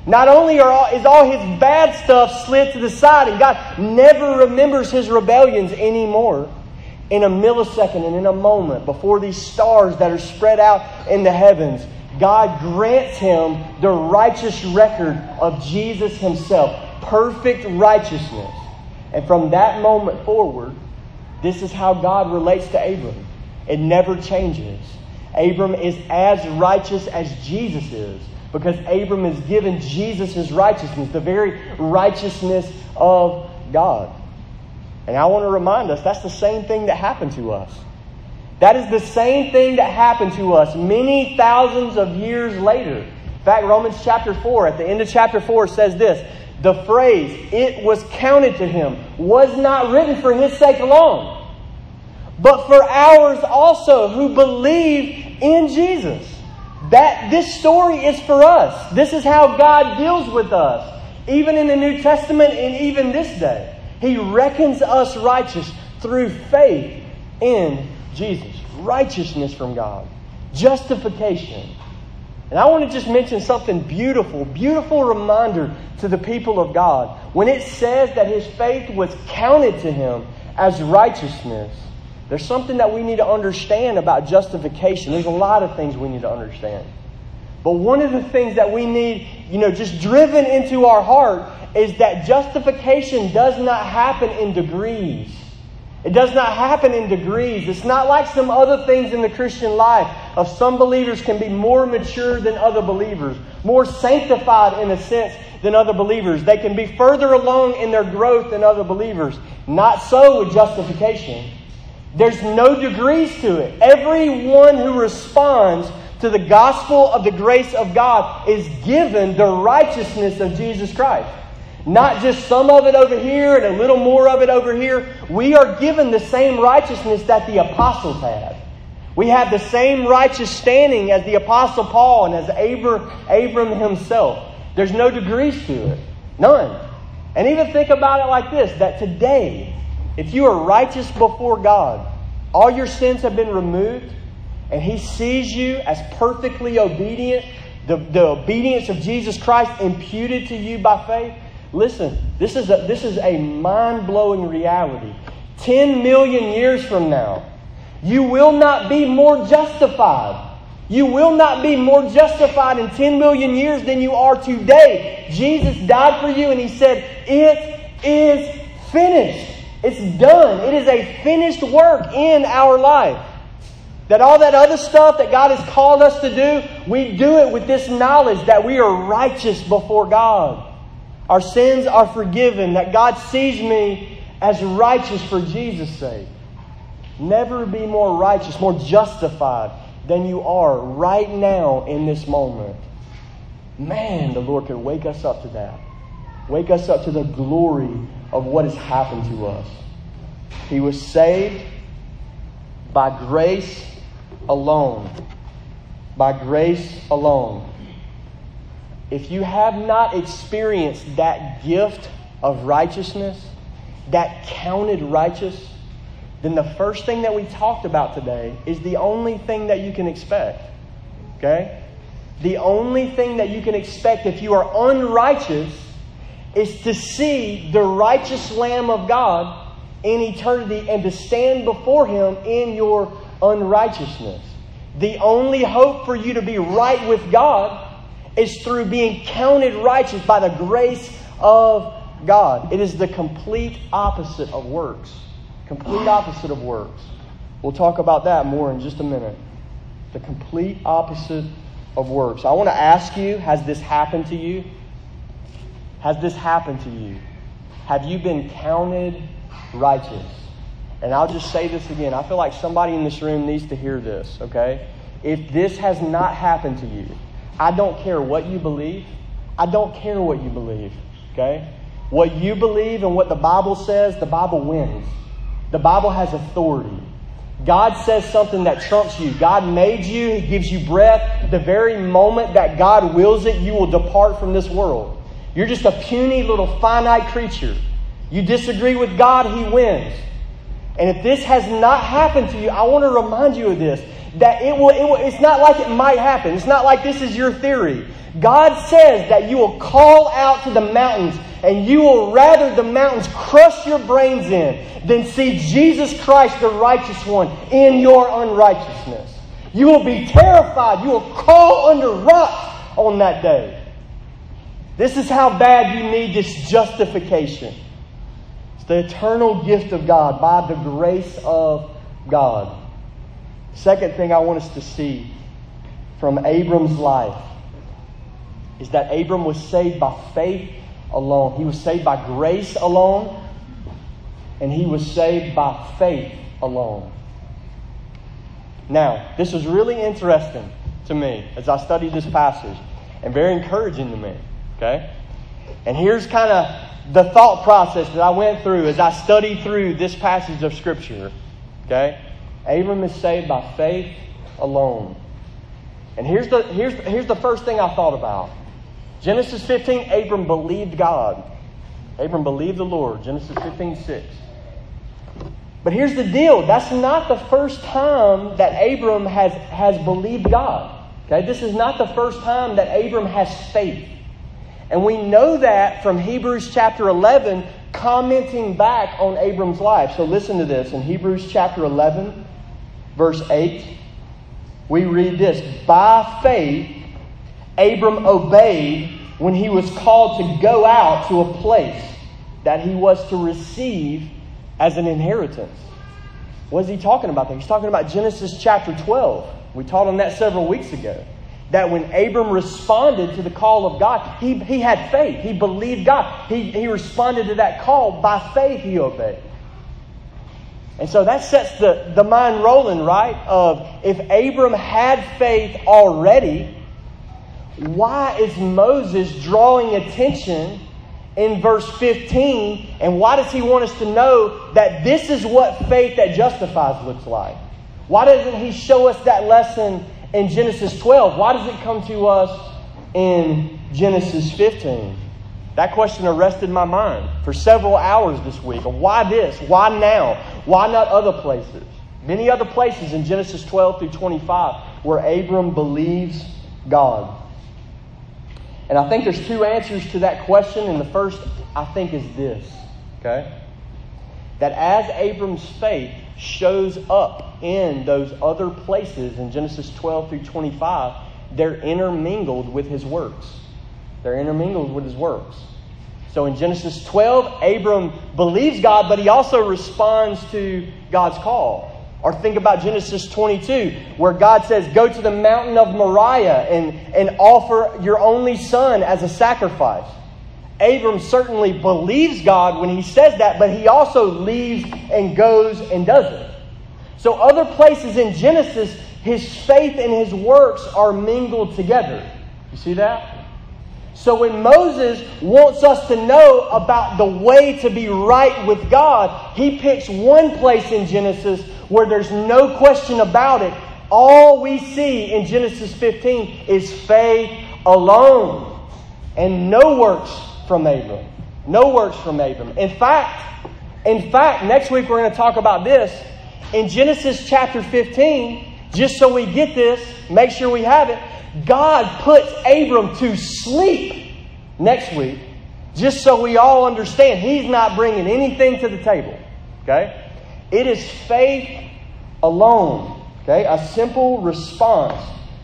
Speaker 1: Not only all, is all his bad stuff slid to the side, and God never remembers his rebellions anymore. In a millisecond and in a moment, before these stars that are spread out in the heavens, God grants him the righteous record of Jesus himself, perfect righteousness. And from that moment forward, this is how God relates to Abram. It never changes. Abram is as righteous as Jesus is because Abram is given Jesus' righteousness, the very righteousness of God. And I want to remind us that's the same thing that happened to us. That is the same thing that happened to us many thousands of years later. In fact, Romans chapter 4, at the end of chapter 4, says this the phrase, it was counted to him, was not written for his sake alone, but for ours also who believe in Jesus. That this story is for us. This is how God deals with us, even in the New Testament and even this day. He reckons us righteous through faith in Jesus. Righteousness from God. Justification. And I want to just mention something beautiful, beautiful reminder to the people of God. When it says that his faith was counted to him as righteousness, there's something that we need to understand about justification. There's a lot of things we need to understand. But one of the things that we need, you know, just driven into our heart is that justification does not happen in degrees. It does not happen in degrees. It's not like some other things in the Christian life of some believers can be more mature than other believers, more sanctified in a sense than other believers. They can be further along in their growth than other believers. Not so with justification. There's no degrees to it. Everyone who responds to the gospel of the grace of God is given the righteousness of Jesus Christ. Not just some of it over here and a little more of it over here. We are given the same righteousness that the apostles had. We have the same righteous standing as the apostle Paul and as Abram, Abram himself. There's no degrees to it. None. And even think about it like this that today, if you are righteous before God, all your sins have been removed, and He sees you as perfectly obedient, the, the obedience of Jesus Christ imputed to you by faith. Listen, this is a, this is a mind blowing reality. 10 million years from now, you will not be more justified. You will not be more justified in 10 million years than you are today. Jesus died for you and He said, It is finished. It's done. It is a finished work in our life. That all that other stuff that God has called us to do, we do it with this knowledge that we are righteous before God. Our sins are forgiven, that God sees me as righteous for Jesus' sake. Never be more righteous, more justified than you are right now in this moment. Man, the Lord could wake us up to that. Wake us up to the glory of what has happened to us. He was saved by grace alone. By grace alone. If you have not experienced that gift of righteousness, that counted righteous, then the first thing that we talked about today is the only thing that you can expect. Okay? The only thing that you can expect if you are unrighteous is to see the righteous Lamb of God in eternity and to stand before Him in your unrighteousness. The only hope for you to be right with God is through being counted righteous by the grace of God. It is the complete opposite of works. Complete opposite of works. We'll talk about that more in just a minute. The complete opposite of works. I want to ask you has this happened to you? Has this happened to you? Have you been counted righteous? And I'll just say this again. I feel like somebody in this room needs to hear this, okay? If this has not happened to you, I don't care what you believe. I don't care what you believe, okay? What you believe and what the Bible says, the Bible wins. The Bible has authority. God says something that trumps you. God made you, He gives you breath. The very moment that God wills it, you will depart from this world. You're just a puny little finite creature. You disagree with God, He wins. And if this has not happened to you, I want to remind you of this that it will, it will, it's not like it might happen. It's not like this is your theory. God says that you will call out to the mountains and you will rather the mountains crush your brains in than see Jesus Christ, the righteous one, in your unrighteousness. You will be terrified. You will call under rocks on that day. This is how bad you need this justification. It's the eternal gift of God by the grace of God. Second thing I want us to see from Abram's life is that Abram was saved by faith alone. He was saved by grace alone, and he was saved by faith alone. Now, this was really interesting to me as I studied this passage and very encouraging to me. Okay? And here's kind of the thought process that I went through as I studied through this passage of Scripture. Okay? Abram is saved by faith alone. And here's the, here's, here's the first thing I thought about Genesis 15, Abram believed God. Abram believed the Lord. Genesis 15, 6. But here's the deal that's not the first time that Abram has, has believed God. Okay, this is not the first time that Abram has faith. And we know that from Hebrews chapter 11, commenting back on Abram's life. So listen to this. In Hebrews chapter 11, verse 8, we read this By faith, Abram obeyed when he was called to go out to a place that he was to receive as an inheritance. What is he talking about there? He's talking about Genesis chapter 12. We taught on that several weeks ago. That when Abram responded to the call of God, he, he had faith. He believed God. He, he responded to that call. By faith, he obeyed. And so that sets the, the mind rolling, right? Of if Abram had faith already, why is Moses drawing attention in verse 15? And why does he want us to know that this is what faith that justifies looks like? Why doesn't he show us that lesson in Genesis 12? Why does it come to us in Genesis 15? That question arrested my mind for several hours this week. Why this? Why now? Why not other places? Many other places in Genesis 12 through 25 where Abram believes God. And I think there's two answers to that question. And the first, I think, is this. Okay? That as Abram's faith shows up in those other places in Genesis 12 through 25, they're intermingled with his works. They're intermingled with his works. So in Genesis 12, Abram believes God, but he also responds to God's call. Or think about Genesis 22, where God says, Go to the mountain of Moriah and, and offer your only son as a sacrifice. Abram certainly believes God when he says that, but he also leaves and goes and does it. So, other places in Genesis, his faith and his works are mingled together. You see that? So when Moses wants us to know about the way to be right with God, he picks one place in Genesis where there's no question about it. All we see in Genesis 15 is faith alone and no works from Abram. No works from Abram. In fact, in fact, next week we're going to talk about this. In Genesis chapter 15, just so we get this, make sure we have it, God puts Abram to sleep next week, just so we all understand he's not bringing anything to the table. Okay? It is faith alone. Okay? A simple response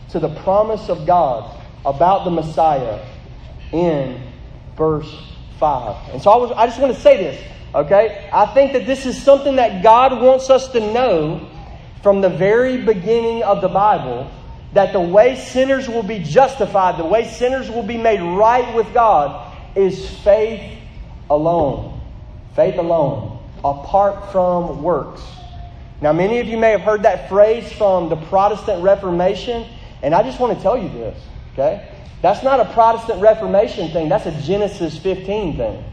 Speaker 1: to the promise of God about the Messiah in verse 5. And so I, was, I just want to say this. Okay? I think that this is something that God wants us to know from the very beginning of the Bible that the way sinners will be justified, the way sinners will be made right with God, is faith alone. Faith alone, apart from works. Now, many of you may have heard that phrase from the Protestant Reformation, and I just want to tell you this, okay? That's not a Protestant Reformation thing, that's a Genesis 15 thing.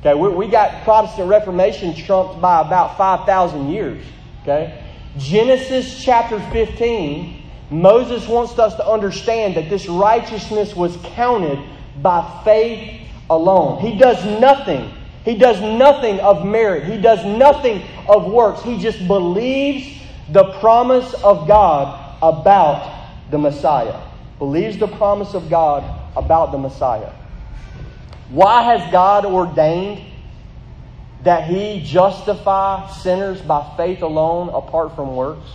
Speaker 1: Okay, we, we got Protestant Reformation trumped by about 5,000 years, okay? Genesis chapter 15 Moses wants us to understand that this righteousness was counted by faith alone. He does nothing. He does nothing of merit. He does nothing of works. He just believes the promise of God about the Messiah. Believes the promise of God about the Messiah. Why has God ordained that He justify sinners by faith alone apart from works?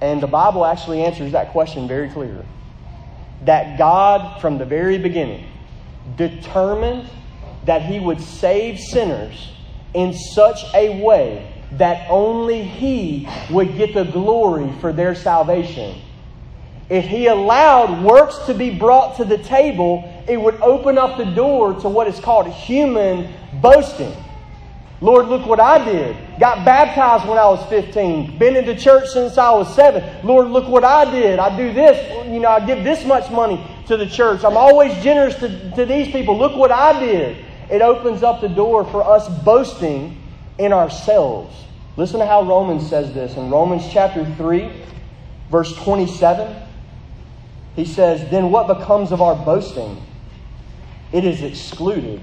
Speaker 1: And the Bible actually answers that question very clearly. That God, from the very beginning, determined that He would save sinners in such a way that only He would get the glory for their salvation. if he allowed works to be brought to the table, it would open up the door to what is called human boasting. Lord, look what I did. Got baptized when I was 15. Been into church since I was 7. Lord, look what I did. I do this. You know, I give this much money to the church. I'm always generous to, to these people. Look what I did. It opens up the door for us boasting in ourselves. Listen to how Romans says this. In Romans chapter 3, verse 27, he says, Then what becomes of our boasting? It is excluded.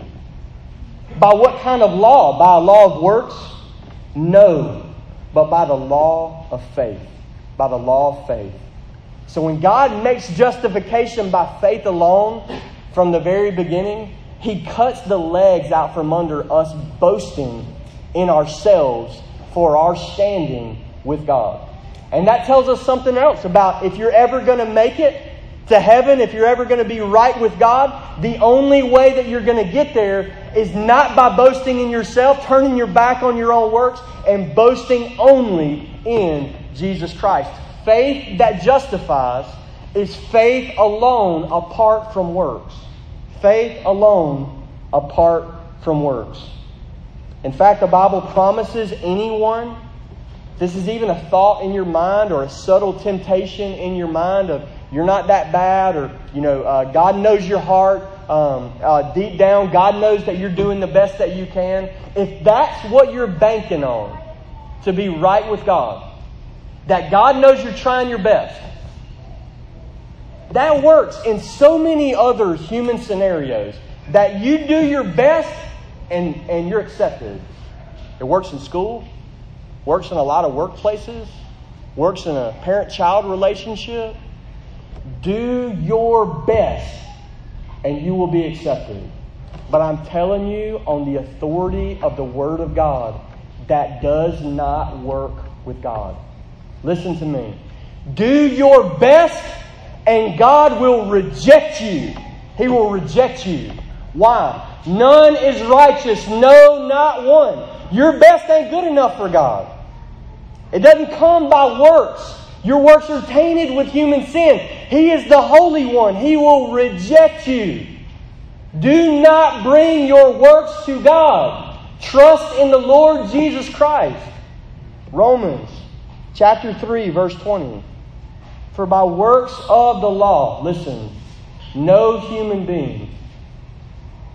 Speaker 1: By what kind of law? By a law of works? No, but by the law of faith. By the law of faith. So when God makes justification by faith alone from the very beginning, He cuts the legs out from under us boasting in ourselves for our standing with God. And that tells us something else about if you're ever going to make it to heaven, if you're ever going to be right with God, the only way that you're going to get there is not by boasting in yourself, turning your back on your own works, and boasting only in Jesus Christ. Faith that justifies is faith alone apart from works. Faith alone apart from works. In fact, the Bible promises anyone, this is even a thought in your mind or a subtle temptation in your mind of you're not that bad, or, you know, uh, God knows your heart. Um, uh, deep down, God knows that you're doing the best that you can. If that's what you're banking on to be right with God, that God knows you're trying your best, that works in so many other human scenarios that you do your best and, and you're accepted. It works in school, works in a lot of workplaces, works in a parent child relationship, do your best and you will be accepted. But I'm telling you, on the authority of the Word of God, that does not work with God. Listen to me. Do your best, and God will reject you. He will reject you. Why? None is righteous, no, not one. Your best ain't good enough for God. It doesn't come by works. Your works are tainted with human sin. He is the Holy One. He will reject you. Do not bring your works to God. Trust in the Lord Jesus Christ. Romans chapter 3, verse 20. For by works of the law, listen, no human being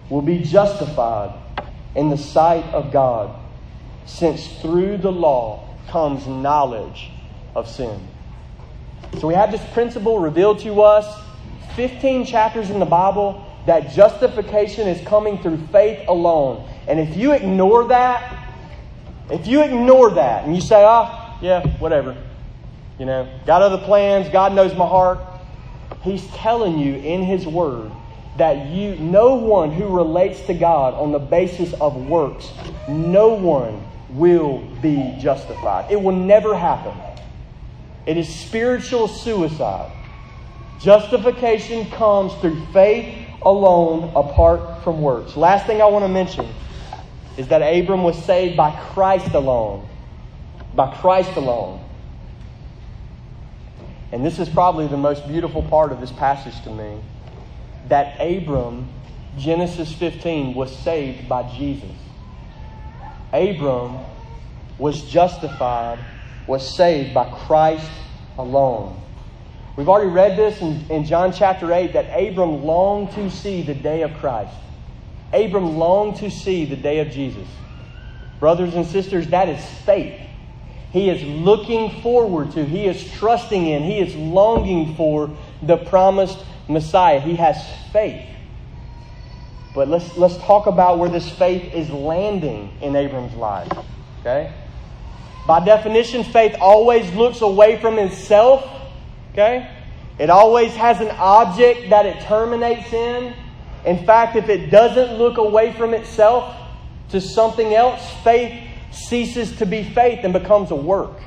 Speaker 1: will be justified in the sight of God, since through the law comes knowledge of sin. So we have this principle revealed to us 15 chapters in the Bible that justification is coming through faith alone. And if you ignore that, if you ignore that and you say, ah, oh, yeah, whatever, you know, got other plans, God knows my heart, He's telling you in His Word that you, no one who relates to God on the basis of works, no one will be justified. It will never happen. It is spiritual suicide. Justification comes through faith alone, apart from works. Last thing I want to mention is that Abram was saved by Christ alone. By Christ alone. And this is probably the most beautiful part of this passage to me that Abram, Genesis 15, was saved by Jesus. Abram was justified was saved by Christ alone. We've already read this in, in John chapter 8 that Abram longed to see the day of Christ. Abram longed to see the day of Jesus. Brothers and sisters, that is faith. He is looking forward to, he is trusting in, he is longing for the promised Messiah. He has faith. But let's, let's talk about where this faith is landing in Abram's life. Okay? By definition, faith always looks away from itself. Okay? It always has an object that it terminates in. In fact, if it doesn't look away from itself to something else, faith ceases to be faith and becomes a work.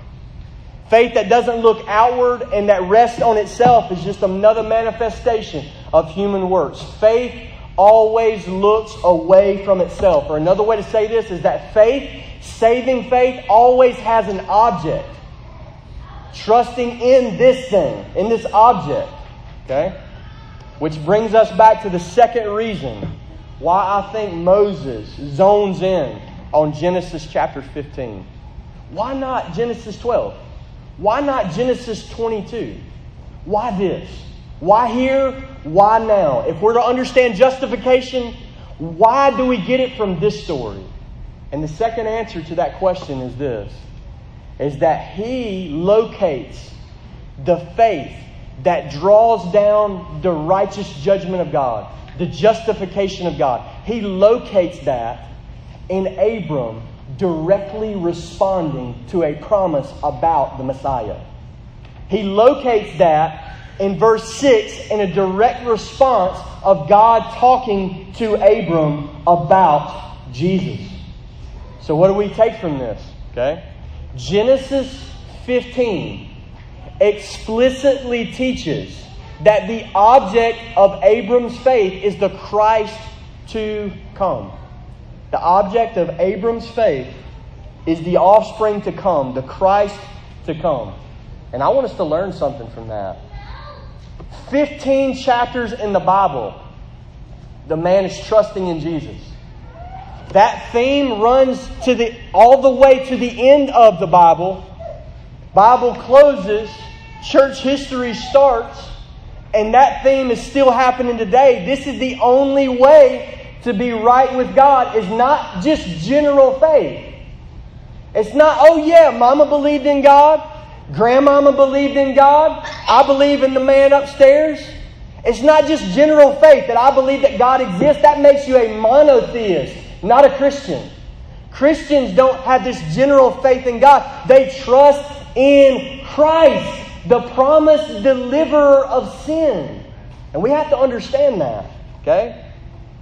Speaker 1: Faith that doesn't look outward and that rests on itself is just another manifestation of human works. Faith always looks away from itself. Or another way to say this is that faith Saving faith always has an object. trusting in this thing, in this object. Okay? Which brings us back to the second reason why I think Moses zones in on Genesis chapter 15. Why not Genesis 12? Why not Genesis 22? Why this? Why here? Why now? If we're to understand justification, why do we get it from this story? And the second answer to that question is this is that he locates the faith that draws down the righteous judgment of God, the justification of God. He locates that in Abram directly responding to a promise about the Messiah. He locates that in verse 6 in a direct response of God talking to Abram about Jesus. So, what do we take from this? Okay? Genesis 15 explicitly teaches that the object of Abram's faith is the Christ to come. The object of Abram's faith is the offspring to come, the Christ to come. And I want us to learn something from that. 15 chapters in the Bible, the man is trusting in Jesus. That theme runs to the all the way to the end of the Bible. Bible closes, church history starts, and that theme is still happening today. This is the only way to be right with God is not just general faith. It's not, oh yeah, mama believed in God, grandmama believed in God, I believe in the man upstairs. It's not just general faith that I believe that God exists. That makes you a monotheist not a Christian. Christians don't have this general faith in God. They trust in Christ, the promised deliverer of sin. And we have to understand that, okay?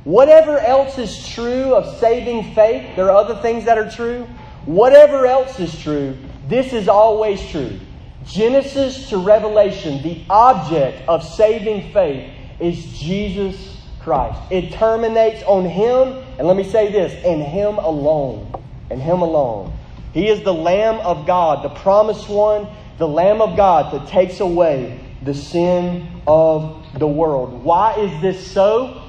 Speaker 1: Whatever else is true of saving faith, there are other things that are true. Whatever else is true, this is always true. Genesis to Revelation, the object of saving faith is Jesus Christ. It terminates on Him, and let me say this in Him alone. In Him alone. He is the Lamb of God, the promised one, the Lamb of God that takes away the sin of the world. Why is this so?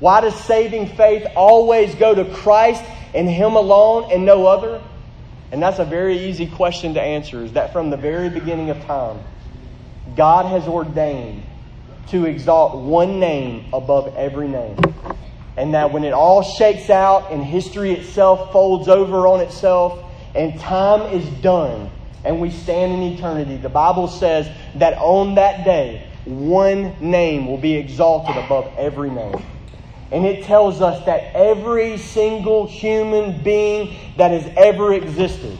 Speaker 1: Why does saving faith always go to Christ and Him alone and no other? And that's a very easy question to answer is that from the very beginning of time, God has ordained to exalt one name above every name. And that when it all shakes out and history itself folds over on itself and time is done and we stand in eternity, the Bible says that on that day, one name will be exalted above every name. And it tells us that every single human being that has ever existed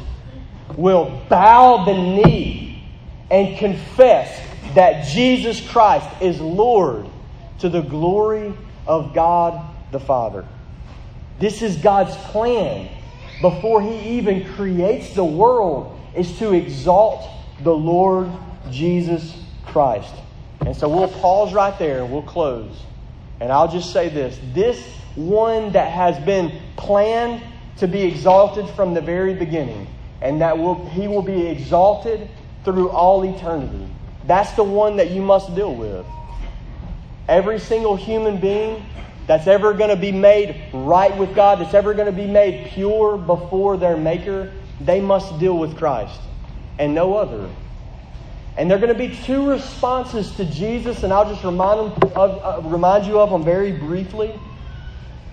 Speaker 1: will bow the knee and confess that Jesus Christ is Lord to the glory of God the Father. This is God's plan before He even creates the world, is to exalt the Lord Jesus Christ. And so we'll pause right there and we'll close. And I'll just say this this one that has been planned to be exalted from the very beginning, and that will, he will be exalted through all eternity. That's the one that you must deal with. Every single human being that's ever going to be made right with God, that's ever going to be made pure before their Maker, they must deal with Christ and no other. And there are going to be two responses to Jesus, and I'll just remind, them of, uh, remind you of them very briefly.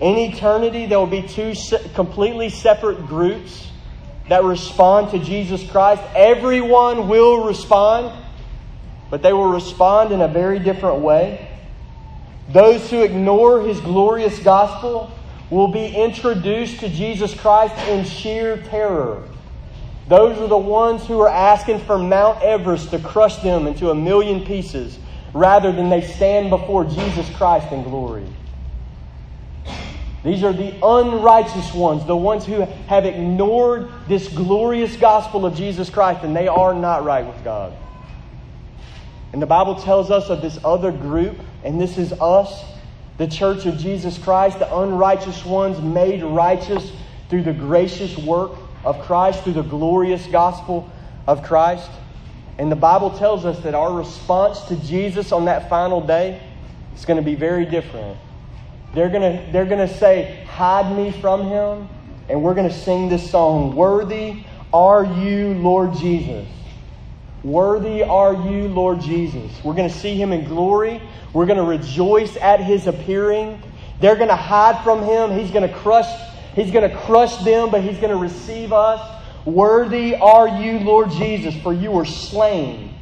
Speaker 1: In eternity, there will be two se- completely separate groups that respond to Jesus Christ. Everyone will respond but they will respond in a very different way. Those who ignore his glorious gospel will be introduced to Jesus Christ in sheer terror. Those are the ones who are asking for Mount Everest to crush them into a million pieces rather than they stand before Jesus Christ in glory. These are the unrighteous ones, the ones who have ignored this glorious gospel of Jesus Christ, and they are not right with God. And the Bible tells us of this other group, and this is us, the church of Jesus Christ, the unrighteous ones made righteous through the gracious work of Christ, through the glorious gospel of Christ. And the Bible tells us that our response to Jesus on that final day is going to be very different. They're going to, they're going to say, Hide me from him. And we're going to sing this song Worthy are you, Lord Jesus. Worthy are you, Lord Jesus. We're going to see him in glory. We're going to rejoice at his appearing. They're going to hide from him. He's going to crush he's going to crush them, but he's going to receive us. Worthy are you, Lord Jesus, for you were slain.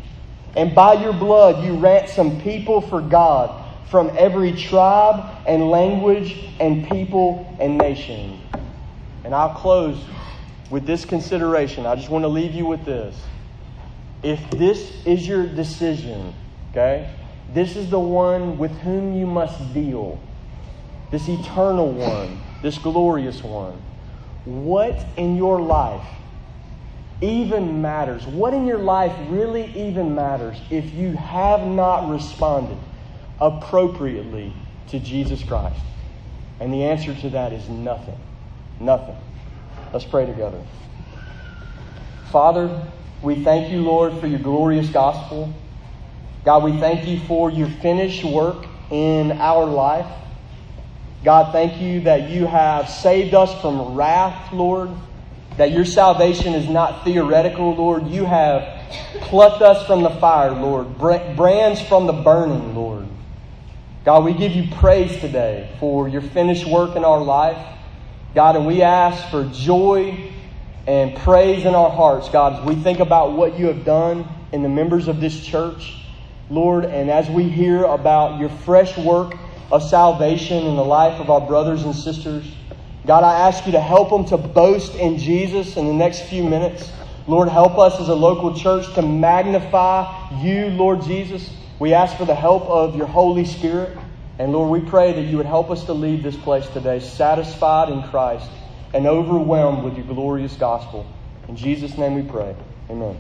Speaker 1: And by your blood you ransomed people for God from every tribe and language and people and nation. And I'll close with this consideration. I just want to leave you with this. If this is your decision, okay, this is the one with whom you must deal, this eternal one, this glorious one. What in your life even matters? What in your life really even matters if you have not responded appropriately to Jesus Christ? And the answer to that is nothing. Nothing. Let's pray together. Father, we thank you, Lord, for your glorious gospel. God, we thank you for your finished work in our life. God, thank you that you have saved us from wrath, Lord that your salvation is not theoretical, Lord. You have plucked us from the fire, Lord, brands from the burning, Lord. God, we give you praise today for your finished work in our life. God, and we ask for joy and praise in our hearts, God, as we think about what you have done in the members of this church, Lord, and as we hear about your fresh work of salvation in the life of our brothers and sisters. God, I ask you to help them to boast in Jesus in the next few minutes. Lord, help us as a local church to magnify you, Lord Jesus. We ask for the help of your Holy Spirit. And Lord, we pray that you would help us to leave this place today satisfied in Christ and overwhelmed with your glorious gospel. In Jesus' name we pray. Amen.